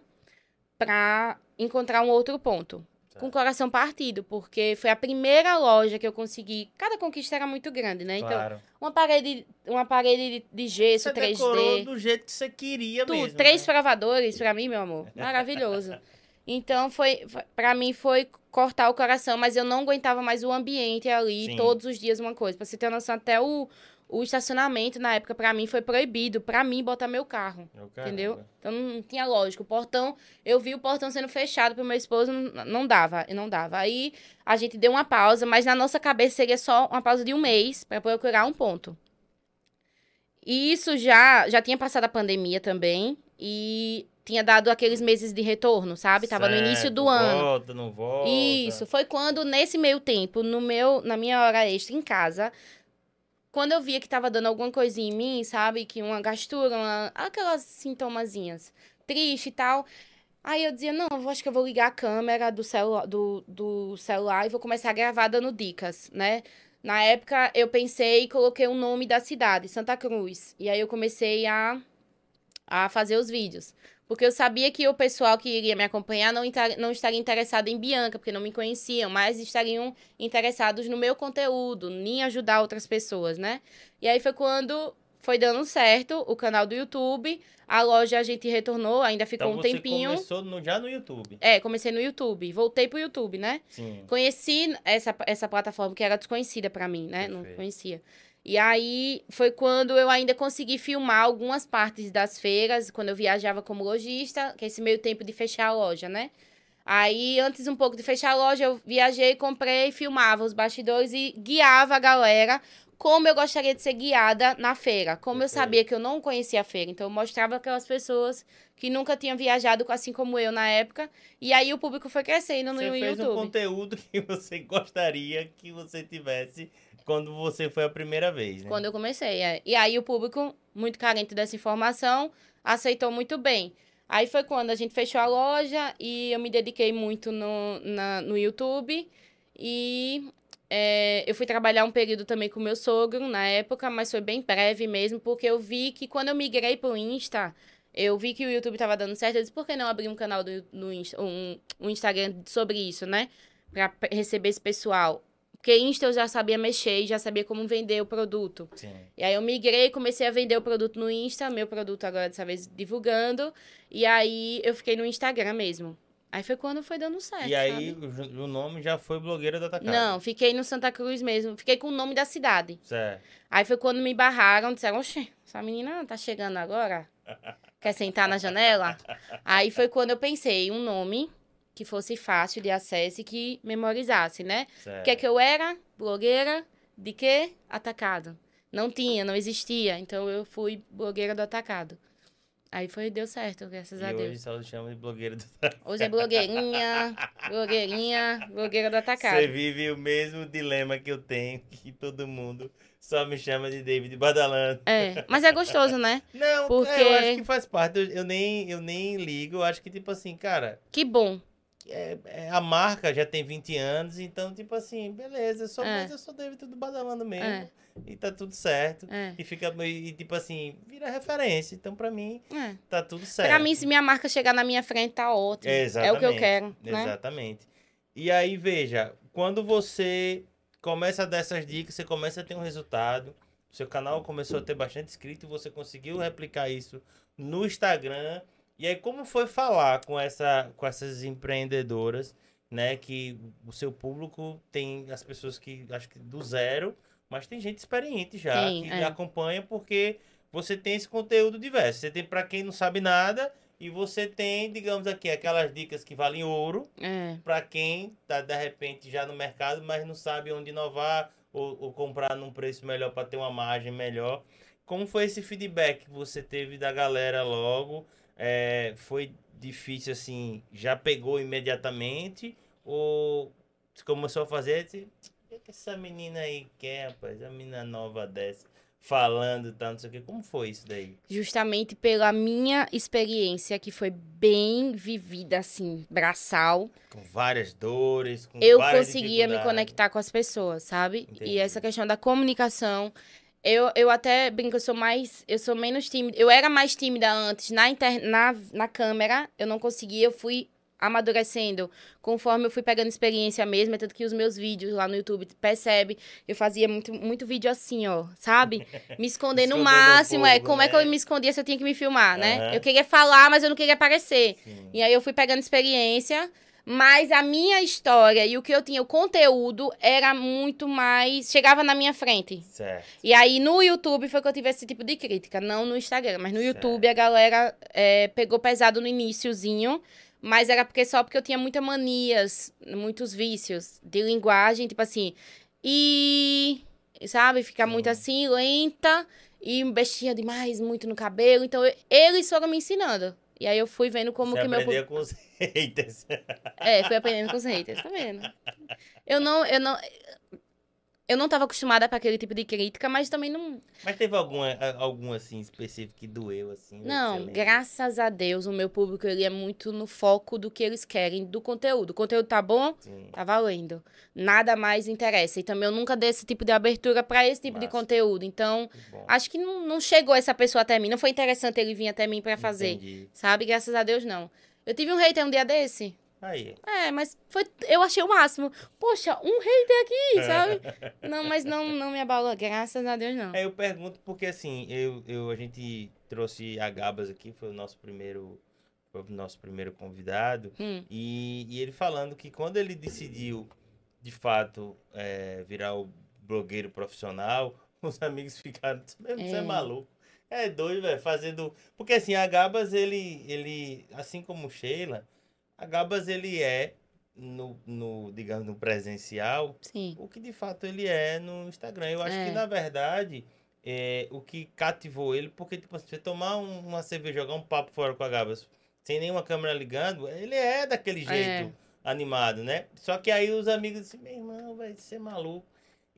para encontrar um outro ponto com o coração partido, porque foi a primeira loja que eu consegui. Cada conquista era muito grande, né? Então, claro. uma parede, uma parede de gesso, você 3D. Decorou do jeito que você queria tudo, mesmo. Três né? provadores para mim, meu amor. Maravilhoso. Então, foi, para mim foi cortar o coração, mas eu não aguentava mais o ambiente ali, Sim. todos os dias uma coisa. Pra você ter noção, até o, o estacionamento na época para mim foi proibido para mim botar meu carro, entendeu? Então não tinha lógico. O portão, eu vi o portão sendo fechado pro meu esposo, não, não dava, não dava. Aí a gente deu uma pausa, mas na nossa cabeça seria só uma pausa de um mês para procurar um ponto. E isso já já tinha passado a pandemia também e tinha dado aqueles meses de retorno, sabe? Tava certo, no início do volta, ano. Volta, não volta. Isso, foi quando nesse meio tempo, no meu na minha hora extra em casa, quando eu via que tava dando alguma coisinha em mim, sabe? Que uma gastura, uma, aquelas sintomazinhas triste e tal. Aí eu dizia, não, eu acho que eu vou ligar a câmera do, celu do, do celular e vou começar a gravar dando dicas, né? Na época, eu pensei e coloquei o nome da cidade, Santa Cruz. E aí eu comecei a, a fazer os vídeos. Porque eu sabia que o pessoal que iria me acompanhar não, não estaria interessado em Bianca, porque não me conheciam, mas estariam interessados no meu conteúdo, em ajudar outras pessoas, né? E aí foi quando foi dando certo o canal do YouTube. A loja a gente retornou, ainda ficou então, um tempinho. começou no, já no YouTube? É, comecei no YouTube. Voltei pro YouTube, né? Sim. Conheci essa, essa plataforma que era desconhecida para mim, né? Perfeito. Não conhecia. E aí foi quando eu ainda consegui filmar algumas partes das feiras, quando eu viajava como lojista, que é esse meio tempo de fechar a loja, né? Aí, antes um pouco de fechar a loja, eu viajei, comprei, filmava os bastidores e guiava a galera como eu gostaria de ser guiada na feira. Como eu sabia que eu não conhecia a feira. Então, eu mostrava aquelas pessoas que nunca tinham viajado, assim como eu na época. E aí, o público foi crescendo no você YouTube. Você fez um conteúdo que você gostaria que você tivesse quando você foi a primeira vez, né? Quando eu comecei, é. E aí o público, muito carente dessa informação, aceitou muito bem. Aí foi quando a gente fechou a loja e eu me dediquei muito no, na, no YouTube. E é, eu fui trabalhar um período também com meu sogro na época, mas foi bem breve mesmo, porque eu vi que quando eu migrei pro Insta, eu vi que o YouTube tava dando certo. Eu disse, por que não abrir um canal do, Insta, um, um Instagram sobre isso, né? Pra receber esse pessoal. Porque Insta eu já sabia mexer e já sabia como vender o produto. Sim. E aí eu migrei, comecei a vender o produto no Insta, meu produto agora dessa vez divulgando. E aí eu fiquei no Instagram mesmo. Aí foi quando foi dando certo. E aí o nome já foi blogueira da Atacado? Não, fiquei no Santa Cruz mesmo. Fiquei com o nome da cidade. Certo. Aí foi quando me barraram, disseram, oxe, essa menina tá chegando agora? Quer sentar na janela? aí foi quando eu pensei, um nome que fosse fácil de acesso e que memorizasse, né? O que é que eu era? Blogueira de quê? Atacado. Não tinha, não existia. Então eu fui blogueira do atacado. Aí foi, deu certo, graças e a Deus. Hoje só chama de blogueira do atacado. Hoje é blogueirinha, blogueirinha, blogueira do atacado. Você vive o mesmo dilema que eu tenho, que todo mundo só me chama de David Badalando. É, mas é gostoso, né? Não, Porque... É, eu acho que faz parte. Eu, eu, nem, eu nem ligo, eu acho que, tipo assim, cara. Que bom é, é, a marca já tem 20 anos, então, tipo assim, beleza, eu sou, é. mas eu sou David tudo badalando mesmo. É. E tá tudo certo. É. E fica, e, tipo assim, vira referência. Então, pra mim, é. tá tudo certo. Pra mim, se minha marca chegar na minha frente, tá ótimo. É o que eu quero. Né? Exatamente. E aí, veja, quando você começa a dar essas dicas, você começa a ter um resultado. Seu canal começou a ter bastante inscrito, você conseguiu replicar isso no Instagram e aí, como foi falar com, essa, com essas empreendedoras, né? Que o seu público tem as pessoas que, acho que do zero, Mas tem gente experiente já Tem, que é. acompanha porque você tem esse conteúdo diverso. Você tem para quem não sabe nada e você tem, digamos aqui, aquelas dicas que valem ouro É. para quem tá de repente já no mercado, mas não sabe onde inovar ou, ou comprar num preço melhor para ter uma margem melhor. Como foi esse feedback que você teve da galera logo? É, foi difícil assim? Já pegou imediatamente ou começou a fazer? Assim, o que é que essa menina aí quer, rapaz? A menina nova dessa falando, tá, não sei o que. Como foi isso daí? Justamente pela minha experiência, que foi bem vivida, assim, braçal, Com várias dores, com eu várias conseguia me conectar com as pessoas, sabe? Entendi. E essa questão da comunicação, eu, eu até brinco, eu sou mais, eu sou menos tímida. Eu era mais tímida antes na, inter, na, na câmera, eu não conseguia, eu fui amadurecendo conforme eu fui pegando experiência mesmo, é tanto que os meus vídeos lá no YouTube, percebe, eu fazia muito, muito vídeo assim, ó, sabe? Me esconder no máximo, é, como é que né? eu me escondia se eu tinha que me filmar, né? Aham. Eu queria falar, mas eu não queria aparecer. Sim. E aí eu fui pegando experiência, mas a minha história e o que eu tinha, o conteúdo, era muito mais. Chegava na minha frente. Certo. E aí no YouTube foi que eu tive esse tipo de crítica, não no Instagram, mas no Certo. YouTube a galera é, pegou pesado no iníciozinho. Mas era porque só porque eu tinha muitas manias, muitos vícios de linguagem, tipo assim. E. Sabe? Ficar Sim. muito assim, lenta. E bestia demais, muito no cabelo. Então, eu- eles foram me ensinando. E aí eu fui vendo como Você que meu. aprendeu com os haters. É, fui aprendendo com os haters, tá vendo? Eu não, eu não, eu não tava acostumada para aquele tipo de crítica, mas também não, Mas teve alguma, algum assim específico que doeu assim? você não, graças a Deus, o meu público ele é muito no foco do que eles querem, do conteúdo. O conteúdo tá bom? Sim. Tá valendo. Nada mais interessa. E também eu nunca dei esse tipo de abertura para esse tipo de Massa. conteúdo. Então, que acho que não, não chegou essa pessoa até mim. Não foi interessante ele vir até mim para fazer. Entendi. Sabe? Graças a Deus, não. Eu tive um hater um dia desse. Aí. É, mas foi, eu achei o máximo. Poxa, um hater aqui, sabe? não, mas não, não me abalou, graças a Deus, não. É, eu pergunto porque assim, eu, eu, a gente trouxe a Gabas aqui, foi o nosso primeiro, foi o nosso primeiro convidado. Hum, E, e ele falando que quando ele decidiu, de fato, é, virar o blogueiro profissional, os amigos ficaram, você é, É. maluco. É doido, velho, fazendo... Porque assim, a Gabas, ele, ele, assim como o Sheila, a Gabas, ele é, no, no, digamos, no presencial, sim. o que de fato ele é no Instagram. Eu acho É. que, na verdade, é, o que cativou ele, porque, tipo, assim, você tomar um- uma cerveja, jogar um papo fora com a Gabas, sem nenhuma câmera ligando, ele é daquele jeito animado, né? Só que aí os amigos disseram, meu irmão, vai ser maluco.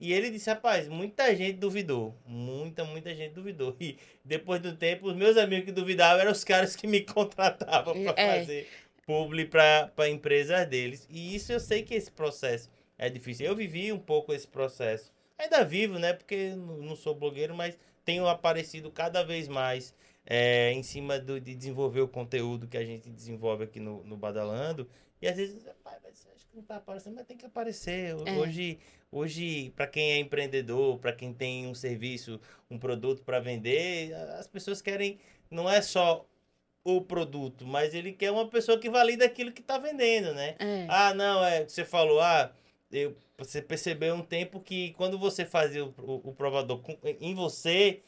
E ele disse, rapaz, muita gente duvidou. Muita, muita gente duvidou. E depois do tempo, os meus amigos que duvidavam eram os caras que me contratavam para É. fazer publi para empresas deles. E isso eu sei que esse processo é difícil. Eu vivi um pouco esse processo. Ainda vivo, né? Porque eu não não sou blogueiro, mas tenho aparecido cada vez mais é, em cima do, de desenvolver o conteúdo que a gente desenvolve aqui no, no Badalando. E às vezes, pai, mas acho que não tá aparecendo, mas tem que aparecer. É. Hoje, hoje para quem é empreendedor, para quem tem um serviço, um produto para vender, as pessoas querem, não é só o produto, mas ele quer uma pessoa que valida aquilo que tá vendendo, né? É. Ah, não, é. Você falou, ah, eu, você percebeu um tempo que quando você fazia o, o- o provador com- em você,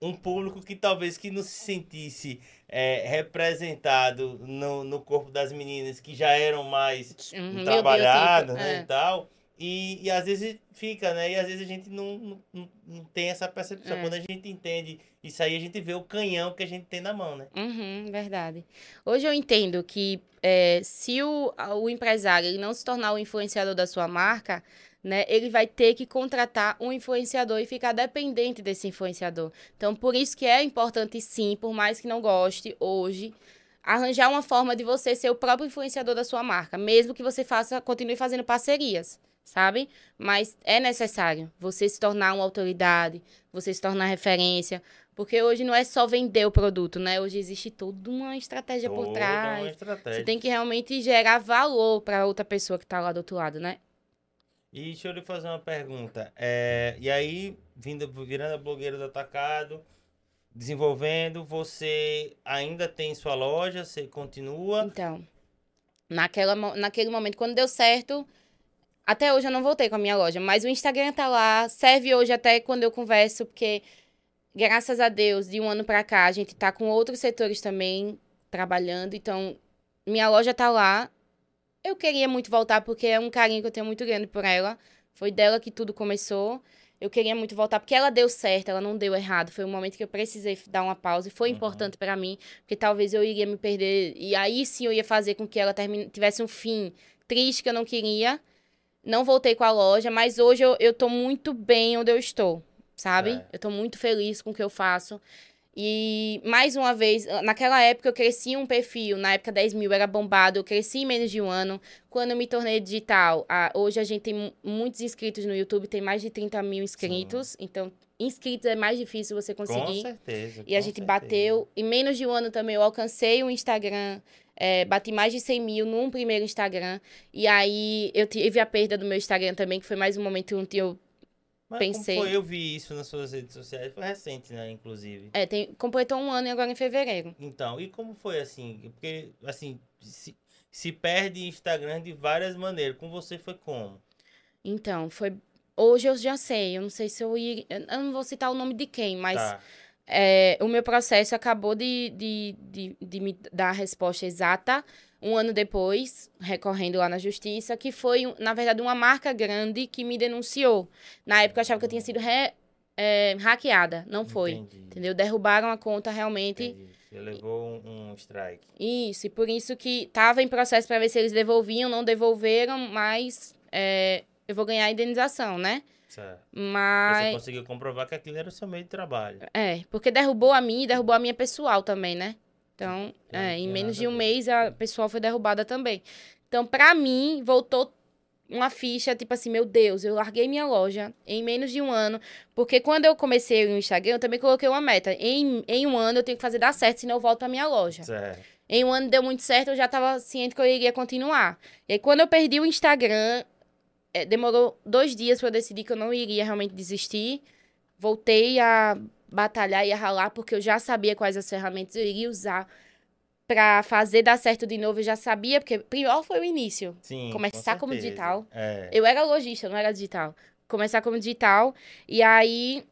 um público que talvez que não se sentisse é, representado no, no corpo das meninas que já eram mais Uhum, trabalhadas, né, é. e tal. E, e às vezes fica, né? E às vezes a gente não, não, não- tem essa percepção. É. Quando a gente entende isso aí, a gente vê o canhão que a gente tem na mão, né? Uhum, verdade. Hoje eu entendo que é, se o, o empresário ele não se tornar o influenciador da sua marca, né, ele vai ter que contratar um influenciador e ficar dependente desse influenciador. Então, por isso que é importante, sim, por mais que não goste hoje, arranjar uma forma de você ser o próprio influenciador da sua marca, mesmo que você faça, continue fazendo parcerias, sabe? Mas é necessário você se tornar uma autoridade, você se tornar referência, porque hoje não é só vender o produto, né? Hoje existe toda uma estratégia por Toda trás. uma estratégia. Você tem que realmente gerar valor para outra pessoa que tá lá do outro lado, né? E deixa eu lhe fazer uma pergunta. É, e aí, vindo, virando a blogueira do atacado, desenvolvendo, você ainda tem sua loja? Você continua? Então, naquela, naquele momento, quando deu certo, Até hoje eu não voltei com a minha loja, mas o Instagram tá lá, serve hoje até quando eu converso, porque graças a Deus, de um ano para cá, a gente tá com outros setores também trabalhando, então minha loja tá lá. Eu queria muito voltar porque é um carinho que eu tenho muito grande por ela. Foi dela que tudo começou. Eu queria muito voltar porque ela deu certo, ela não deu errado. Foi um momento que eu precisei dar uma pausa e foi uhum. importante para mim, porque talvez eu iria me perder e aí sim eu ia fazer com que ela termine, tivesse um fim triste que eu não queria. Não voltei com a loja, mas hoje eu, eu tô muito bem onde eu estou, sabe? É. Eu tô muito feliz com o que eu faço. E, mais uma vez, naquela época eu cresci um perfil, na época 10 mil era bombado, eu cresci em menos de um ano. Quando eu me tornei digital, a, hoje a gente tem muitos inscritos no YouTube, tem mais de 30 mil inscritos. Sim. Então, inscritos é mais difícil você conseguir. Com certeza. E a gente certeza. bateu, em menos de um ano também eu alcancei o Instagram. É, bati mais de 100 mil num primeiro Instagram. E aí eu tive a perda do meu Instagram também, que foi mais um momento onde eu mas pensei. Como foi? Eu vi isso nas suas redes sociais, foi recente, né, inclusive. É, tem, completou um ano e agora em fevereiro. Então, e como foi assim? Porque, assim, se, se perde Instagram de várias maneiras. Com você foi como? Então, foi. Hoje eu já sei, eu não sei se eu ia. Eu não vou citar o nome de quem, mas. Tá. É, o meu processo acabou de, de, de, de me dar a resposta exata um ano depois, recorrendo lá na justiça, que foi, na verdade, uma marca grande que me denunciou. Na época eu achava que eu tinha sido re, é, hackeada. Não foi. Entendi. Entendeu? Derrubaram a conta realmente. Entendi. Você levou um, um strike. Isso, e por isso que estava em processo para ver se eles devolviam, não devolveram, mas é, eu vou ganhar a indenização, né? Certo. Mas. Você conseguiu comprovar que aquilo era o seu meio de trabalho. É, porque derrubou a mim e derrubou a minha pessoal também, né? Então, é, em menos de um mês a pessoa foi derrubada também. Então, para mim, voltou uma ficha, tipo assim, meu Deus, eu larguei minha loja em menos de um ano. Porque quando eu comecei no Instagram, eu também coloquei uma meta. Em, em um ano eu tenho que fazer dar certo, senão eu volto pra minha loja. Certo. Em um ano deu muito certo, eu já tava ciente que eu iria continuar. E aí, quando eu perdi o Instagram, é, demorou dois dias para eu decidir que eu não iria realmente desistir. Voltei a batalhar e a ralar, porque eu já sabia quais as ferramentas eu iria usar para fazer dar certo de novo. Eu já sabia, porque pior foi o início. Sim, Começar com como digital. É. Eu era lojista, não era digital. Começar como digital. E aí,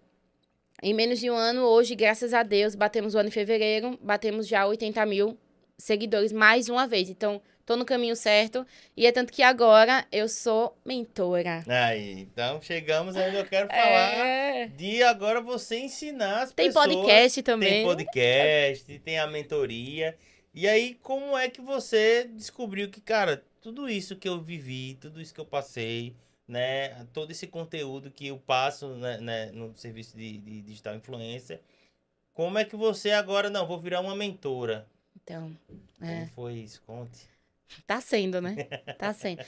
em menos de um ano, hoje, graças a Deus, batemos o ano em fevereiro, batemos já 80 mil seguidores mais uma vez. Então, tô no caminho certo. E é tanto que agora eu sou mentora. Aí, então chegamos onde eu quero falar é... de agora você ensinar as tem pessoas. Tem podcast também. Tem podcast, tem a mentoria. E aí, como é que você descobriu que, cara, tudo isso que eu vivi, tudo isso que eu passei, né, todo esse conteúdo que eu passo né, né no serviço de, de digital influência, como é que você agora, não, vou virar uma mentora? Então, é. Como foi isso? Conte. Tá sendo, né? Tá sendo.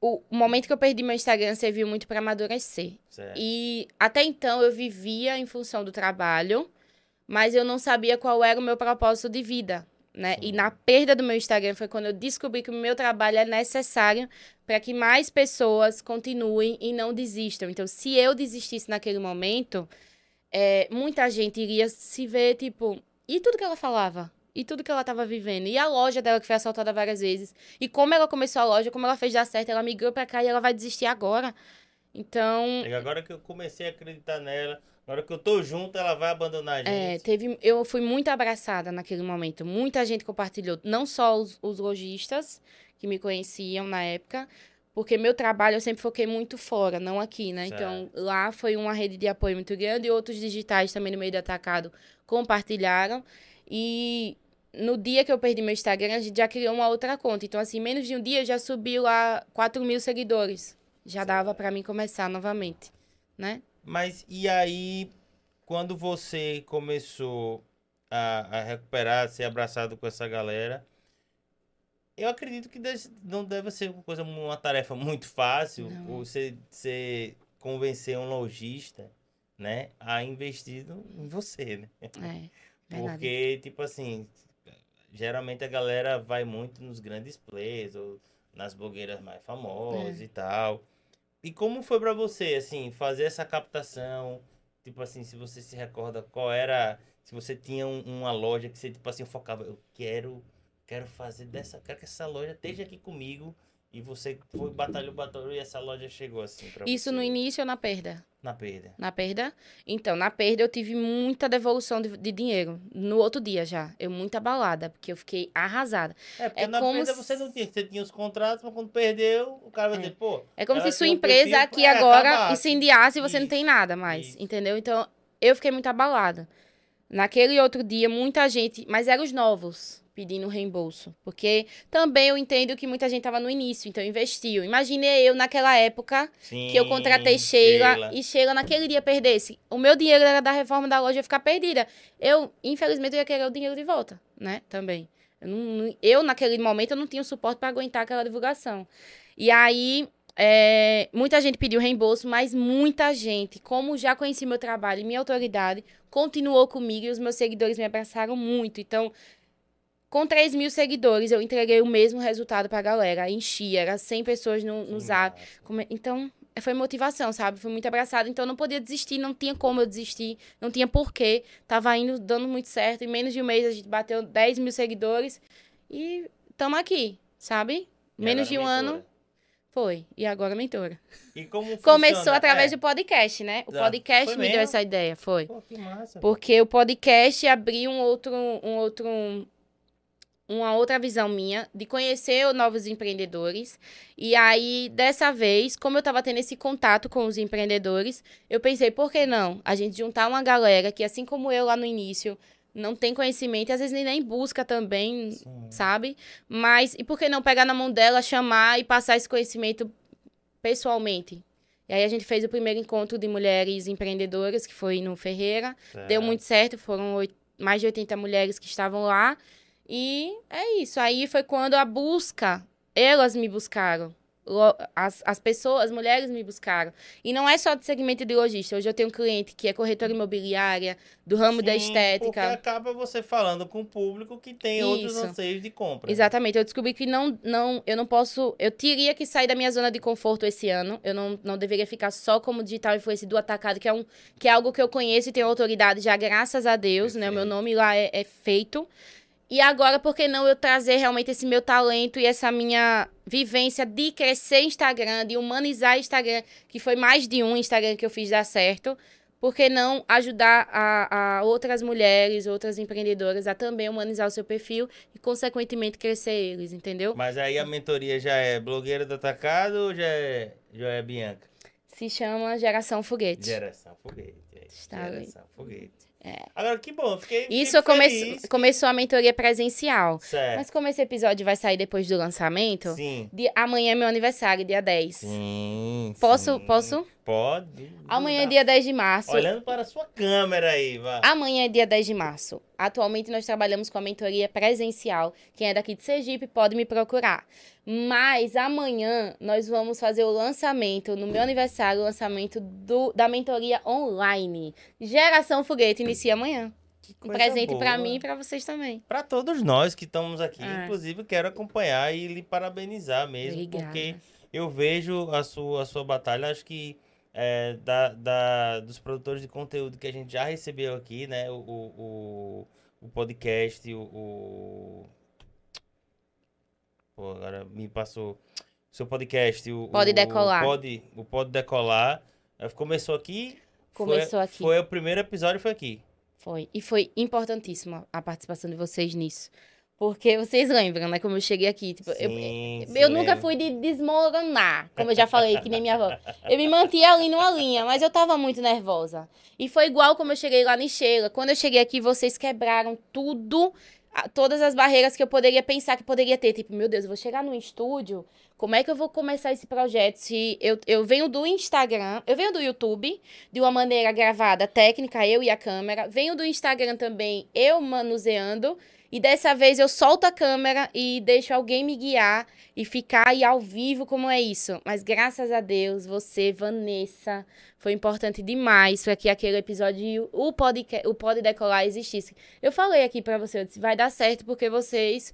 O, momento que eu perdi meu Instagram serviu muito para amadurecer. Certo. E até então eu vivia em função do trabalho, mas eu não sabia qual era o meu propósito de vida. Né? E na perda do meu Instagram foi quando eu descobri que o meu trabalho é necessário para que mais pessoas continuem e não desistam. Então, se eu desistisse naquele momento, é, muita gente iria se ver, tipo, e tudo que ela falava? E tudo que ela estava vivendo. E a loja dela que foi assaltada várias vezes. E como ela começou a loja, como ela fez dar certo, ela migrou para cá e ela vai desistir agora. Então. E agora que eu comecei a acreditar nela, agora que eu tô junto, ela vai abandonar a é, gente. É, teve. Eu fui muito abraçada naquele momento. Muita gente compartilhou. Não só os, os lojistas que me conheciam na época, porque meu trabalho eu sempre foquei muito fora, não aqui, né? Certo. Então, lá foi uma rede de apoio muito grande e outros digitais também no meio do atacado compartilharam. E no dia que eu perdi meu Instagram, a gente já criou uma outra conta. Então, assim, menos de um dia já subiu lá 4 mil seguidores. Já dava para mim começar novamente, né? Mas e aí, quando você começou a, a recuperar, a ser abraçado com essa galera, eu acredito que não deve ser uma coisa, uma tarefa muito fácil você, você convencer um lojista, né, a investir em você, né? É. Porque, tipo assim, geralmente a galera vai muito nos grandes plays ou nas blogueiras mais famosas é. e tal. E como foi para você, assim, fazer essa captação? Tipo assim, se você se recorda qual era. Se você tinha um, uma loja que você, tipo assim, focava, eu quero, quero fazer dessa. Quero que essa loja esteja aqui comigo E você foi, batalhou, batalhou e essa loja chegou assim pra Isso você? no início ou na perda? Na perda. Na perda? Então, na perda eu tive muita devolução de, de dinheiro. No outro dia já. Eu muito abalada, porque eu fiquei arrasada. É, porque É na como perda se- você não tinha. Você tinha os contratos, mas quando perdeu, o cara vai É. dizer, pô. É como se sua um empresa perfil- aqui é, agora acabasse. incendiasse e você não Isso, tem nada mais, isso. entendeu? Então, eu fiquei muito abalada. Naquele outro dia, muita gente, mas eram os novos pedindo reembolso, porque também eu entendo que muita gente estava no início, então investiu. Imagine eu naquela época que eu contratei Sim, Sheila, e Sheila naquele dia perdesse. O meu dinheiro era da reforma da loja ia ficar perdida. Eu, infelizmente, eu ia querer o dinheiro de volta, né? Também. Eu, não- eu, naquele momento, eu não tinha o suporte para aguentar aquela divulgação. E aí, é, muita gente pediu reembolso, mas muita gente, como já conhecia meu trabalho e minha autoridade, continuou comigo e os meus seguidores me abraçaram muito. Então, com 3 mil seguidores, eu entreguei o mesmo resultado pra galera. Enchi, era 100 pessoas no, no zap. Então, foi motivação, sabe? Fui muito abraçada. Então, eu não podia desistir, não tinha como eu desistir, não tinha porquê. Tava indo, dando muito certo. Em menos de um mês, a gente bateu 10 mil seguidores. E estamos aqui, sabe? E Menos de um ano, foi. E agora, mentora. E como Começou funciona? através É. do podcast, né? O podcast foi me deu essa ideia, foi. Pô, que massa. Porque o podcast abriu um outro, um outro, uma outra visão minha de conhecer novos empreendedores. E aí, dessa vez, como eu estava tendo esse contato com os empreendedores, eu pensei, por que não? A gente juntar uma galera que, assim como eu lá no início, não tem conhecimento, às vezes nem busca também, Sim. sabe? Mas, e por que não pegar na mão dela, chamar e passar esse conhecimento pessoalmente? E aí a gente fez o primeiro encontro de mulheres empreendedoras, que foi no Ferreira. Deu Certo. muito certo, foram oit- mais de 80 mulheres que estavam lá. E é isso. Aí foi quando a busca, elas me buscaram. As, as pessoas, as mulheres me buscaram. E não é só do segmento de logística. Hoje eu tenho um cliente que é corretora imobiliária, do ramo da Sim, Porque estética. acaba você falando com o público que tem outros Isso. anseios de compra. Exatamente, eu descobri que não, não, eu não posso, eu teria que sair da minha zona de conforto esse ano. Eu não, não deveria ficar só como digital influencer do atacado, que é um, que é algo que eu conheço e tenho autoridade já, graças a Deus, né? O meu nome lá é, é feito. E agora, por que não eu trazer realmente esse meu talento e essa minha vivência de crescer Instagram, de humanizar Instagram, que foi mais de um Instagram que eu fiz dar certo. Por que não ajudar a, a outras mulheres, outras empreendedoras a também humanizar o seu perfil e, consequentemente, crescer eles, entendeu? Mas aí a mentoria já é blogueira do atacado ou já é, já é Bianca? Se chama Geração Foguete. Geração foguete. é. Geração foguete. Agora que bom, fiquei. Isso fico eu come... começou a mentoria presencial. Certo. Mas como esse episódio vai sair depois do lançamento, Sim. de... amanhã é meu aniversário, dia 10. Sim. Posso? sim. Posso? Pode. Amanhã é dia 10 de março. Olhando para a sua câmera aí, vá. Amanhã é dia 10 de março. Atualmente nós trabalhamos com a mentoria presencial. Quem é daqui de Sergipe pode me procurar. Mas amanhã nós vamos fazer o lançamento, no meu aniversário, o lançamento do, da mentoria online. Geração Foguete inicia amanhã. Um presente pra boa. mim e pra vocês também. Para todos nós que estamos aqui, É. inclusive quero acompanhar e lhe parabenizar mesmo, Obrigada. porque eu vejo a sua, a sua batalha, acho que é, da, da- dos produtores de conteúdo que a gente já recebeu aqui, né? O, o, o, podcast, o, o- Pô, agora me passou. O seu podcast, o. Pode o- Decolar. O Pode, o Pode Decolar. eh, Começou aqui. foi- Começou aqui. Foi o primeiro episódio, foi aqui. Foi. E foi importantíssima a participação de vocês nisso. Porque vocês lembram, né? Como eu cheguei aqui. Tipo, eu, Sim, sim, Eu nunca lembro. fui de desmoronar, como eu já falei, que nem minha avó. Eu me mantinha ali numa linha, mas eu tava muito nervosa. E foi igual como eu cheguei lá em Sheila. Quando eu cheguei aqui, vocês quebraram tudo, todas as barreiras que eu poderia pensar que poderia ter. Tipo, meu Deus, eu vou chegar no estúdio, como é que eu vou começar esse projeto? Se eu, eu venho do Instagram, eu venho do YouTube, de uma maneira gravada, técnica, eu e a câmera. Venho do Instagram também, eu manuseando. E dessa vez eu solto a câmera e deixo alguém me guiar e ficar aí ao vivo como é isso. Mas graças a Deus, você, Vanessa, foi importante demais para que aquele episódio, o podcast, o Pode Decolar existisse. Eu falei aqui para você, eu disse, vai dar certo porque vocês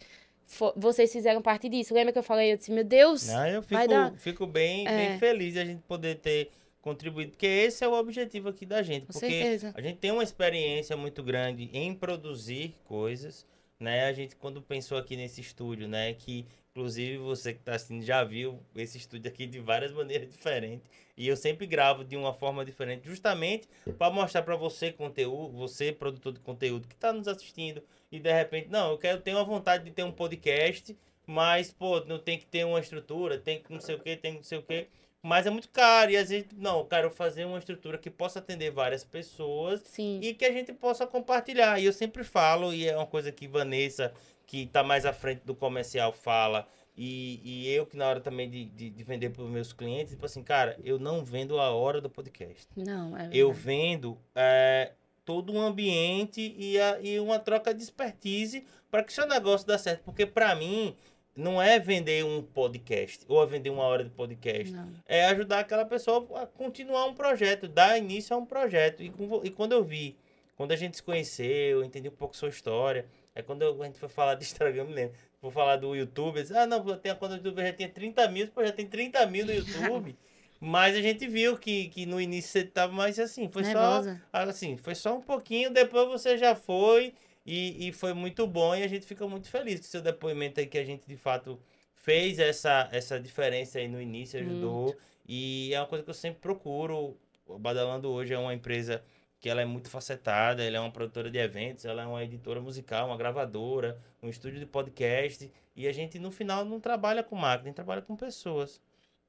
vocês fizeram parte disso. Lembra que eu falei, eu disse, meu Deus, Ah, eu Vai fico, dar. fico bem, É. bem feliz de a gente poder ter contribuído, porque esse é o objetivo aqui da gente. com Porque certeza. a gente tem uma experiência muito grande em produzir coisas, né? A gente quando pensou aqui nesse estúdio, né, que inclusive você que está assistindo já viu esse estúdio aqui de várias maneiras diferentes e eu sempre gravo de uma forma diferente, justamente para mostrar para você conteúdo, você produtor de conteúdo que está nos assistindo e de repente, não, eu quero ter uma vontade de ter um podcast, mas pô, não tem que ter uma estrutura, tem que não sei o que, tem que não sei o que mas é muito caro. E às vezes, não, eu quero fazer uma estrutura que possa atender várias pessoas Sim. e que a gente possa compartilhar. E eu sempre falo, e é uma coisa que Vanessa, que está mais à frente do comercial, fala. E, e eu que na hora também de, de, de vender para os meus clientes, tipo assim, cara, eu não vendo a hora do podcast. Não, é verdade. Eu vendo é, todo um ambiente e, a, e uma troca de expertise para que seu negócio dê certo. Porque para mim, não é vender um podcast ou é vender uma hora de podcast. Não. É ajudar aquela pessoa a continuar um projeto, dar início a um projeto. E, com, e quando eu vi, quando a gente se conheceu, eu entendi um pouco sua história. É quando eu, a gente foi falar de Instagram, eu me lembro. Vou falar do YouTube. Disse, ah, não, tem, quando o YouTube já tinha 30 mil, pô, já tem 30 mil no YouTube. Mas a gente viu que, que no início você estava mais assim. Foi Nervosa. só. Assim, foi só um pouquinho, depois você já foi. E, e foi muito bom e a gente fica muito feliz com seu depoimento aí que a gente de fato fez essa, essa diferença aí no início, ajudou. E é uma coisa que eu sempre procuro. O Badalando hoje é uma empresa que ela é muito facetada, ela é uma produtora de eventos, ela é uma editora musical, uma gravadora, um estúdio de podcast. E a gente, no final, não trabalha com marketing, trabalha com pessoas.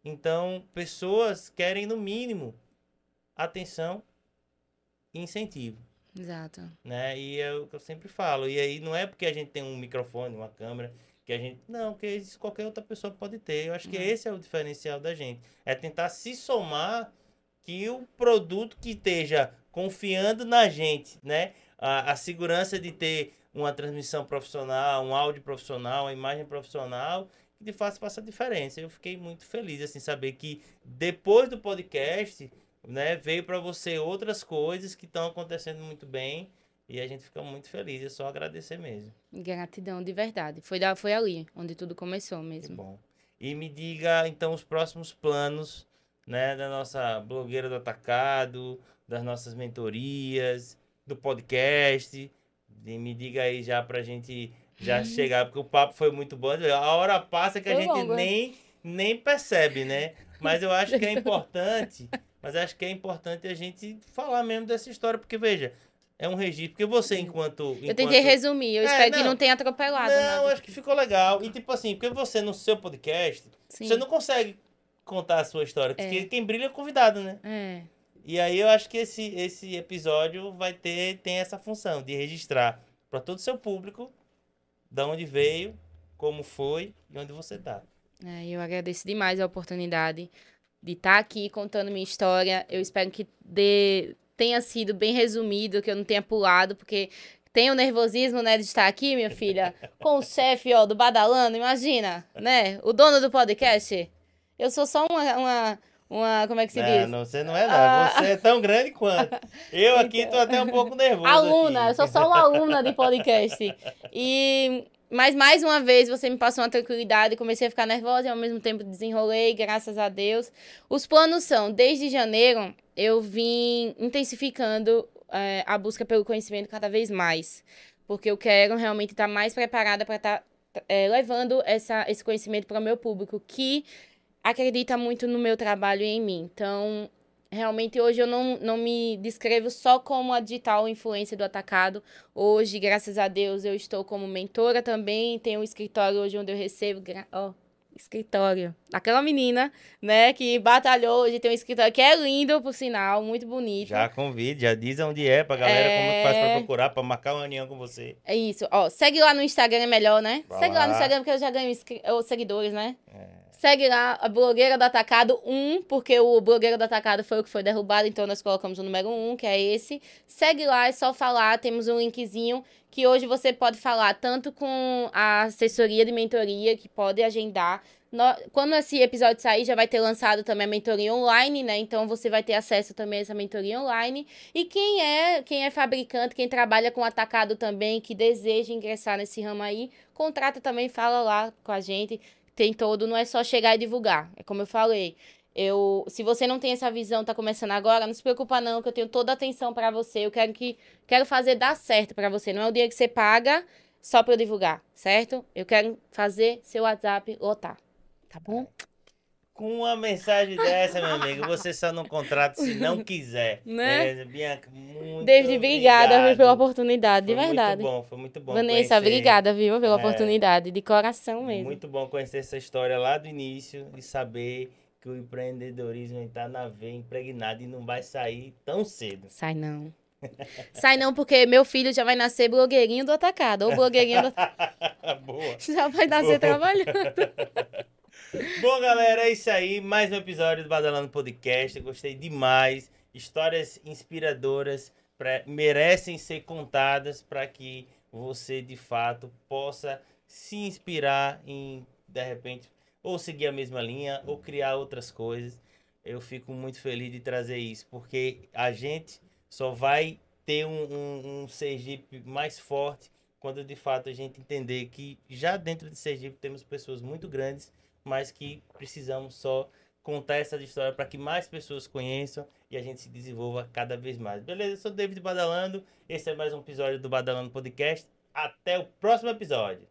Então, pessoas querem, no mínimo, atenção e incentivo. Exato. Né? E é o que eu sempre falo. E aí não é porque a gente tem um microfone, uma câmera, que a gente. Não, que isso qualquer outra pessoa pode ter. Eu acho que uhum. esse é o diferencial da gente. É tentar se somar que o produto que esteja confiando na gente, né? A, a segurança de ter uma transmissão profissional, um áudio profissional, uma imagem profissional, que de fato faça diferença. Eu fiquei muito feliz, assim, saber que depois do podcast né, veio para você outras coisas que estão acontecendo muito bem e a gente fica muito feliz. É só agradecer mesmo. Gratidão, de verdade. Foi, da, foi ali onde tudo começou mesmo. Que bom. E me diga, então, os próximos planos né, da nossa blogueira do Atacado, das nossas mentorias, do podcast. E me diga aí já pra gente já chegar, porque o papo foi muito bom. A hora passa que a gente nem, nem percebe, né? Mas eu acho que é importante mas acho que é importante a gente falar mesmo dessa história, porque veja, é um registro. Porque você, enquanto. enquanto... Eu tentei resumir, eu é, espero não, que não tenha atropelado. Não, nada. acho que ficou legal. E tipo assim, porque você no seu podcast, Sim. você não consegue contar a sua história. Porque é. quem brilha é convidado, né? É. E aí eu acho que esse, esse episódio vai ter tem essa função de registrar para todo o seu público da onde veio, como foi e onde você está. É, eu agradeço demais a oportunidade de estar tá aqui contando minha história. Eu espero que dê, tenha sido bem resumido, que eu não tenha pulado, porque tem o nervosismo, né, de estar aqui, minha filha, com o chefe, ó, do Badalando, imagina, né? O dono do podcast. Eu sou só uma, uma, uma como é que se não, diz? Não, você não é não, ah. você é tão grande quanto. Eu aqui tô até um pouco nervoso Aluna, aqui. eu sou só uma aluna de podcast. E mas mais uma vez você me passou uma tranquilidade, comecei a ficar nervosa e ao mesmo tempo desenrolei, graças a Deus. Os planos são, desde janeiro, eu vim intensificando é, a busca pelo conhecimento cada vez mais. Porque eu quero realmente estar mais preparada para estar é, levando essa, esse conhecimento para o meu público, que acredita muito no meu trabalho e em mim. Então, Realmente, hoje eu não, não me descrevo só como a digital influência do atacado. Hoje, graças a Deus, eu estou como mentora também. Tenho um escritório hoje onde eu recebo. Ó, oh, escritório. Aquela menina, né, que batalhou hoje, tem um escritório que é lindo, por sinal, muito bonito. Já convide, já diz onde é pra galera é... como que faz pra procurar, pra marcar uma reunião com você. É isso. Ó, segue lá no Instagram, é melhor, né? Vai segue lá. lá no Instagram, porque eu já ganho seguidores, né? É. Segue lá a blogueira do Atacado 1, porque o blogueira do Atacado foi o que foi derrubado, então nós colocamos o número 1, que é esse. Segue lá, é só falar, temos um linkzinho que hoje você pode falar tanto com a assessoria de mentoria, que pode agendar. quando esse episódio sair, já vai ter lançado também a mentoria online, né? Então você vai ter acesso também a essa mentoria online. E quem é, quem é fabricante, quem trabalha com atacado também, que deseja ingressar nesse ramo aí, contrata também, fala lá com a gente tem todo, não é só chegar e divulgar. É como eu falei. Eu, se você não tem essa visão, tá começando agora, não se preocupa não, que eu tenho toda a atenção para você. Eu quero que quero fazer dar certo para você. Não é o dia que você paga só para eu divulgar, certo? Eu quero fazer seu WhatsApp lotar, tá bom? Com uma mensagem dessa, meu amigo, você só não contrata se não quiser. Né? Beleza? Bianca, muito David, obrigada obrigado. pela oportunidade, de Foi verdade. Muito bom, foi muito bom. Vanessa, conhecer- obrigada, viu, pela É. oportunidade, de coração mesmo. Muito bom conhecer essa história lá do início e saber que o empreendedorismo está na veia impregnado e não vai sair tão cedo. Sai não. Sai não, porque meu filho já vai nascer blogueirinho do atacado, ou blogueirinho do... Boa. já vai nascer Boa. trabalhando. Bom, galera, é isso aí. Mais um episódio do Badalando Podcast. Eu gostei demais. Histórias inspiradoras pra- merecem ser contadas para que você, de fato, possa se inspirar em, de repente, ou seguir a mesma linha ou criar outras coisas. Eu fico muito feliz de trazer isso, porque a gente só vai ter um, um, um Sergipe mais forte quando, de fato, a gente entender que já dentro de Sergipe temos pessoas muito grandes mas que precisamos só contar essa história para que mais pessoas conheçam e a gente se desenvolva cada vez mais. Beleza? Eu sou David Badalando, esse é mais um episódio do Badalando Podcast. Até o próximo episódio.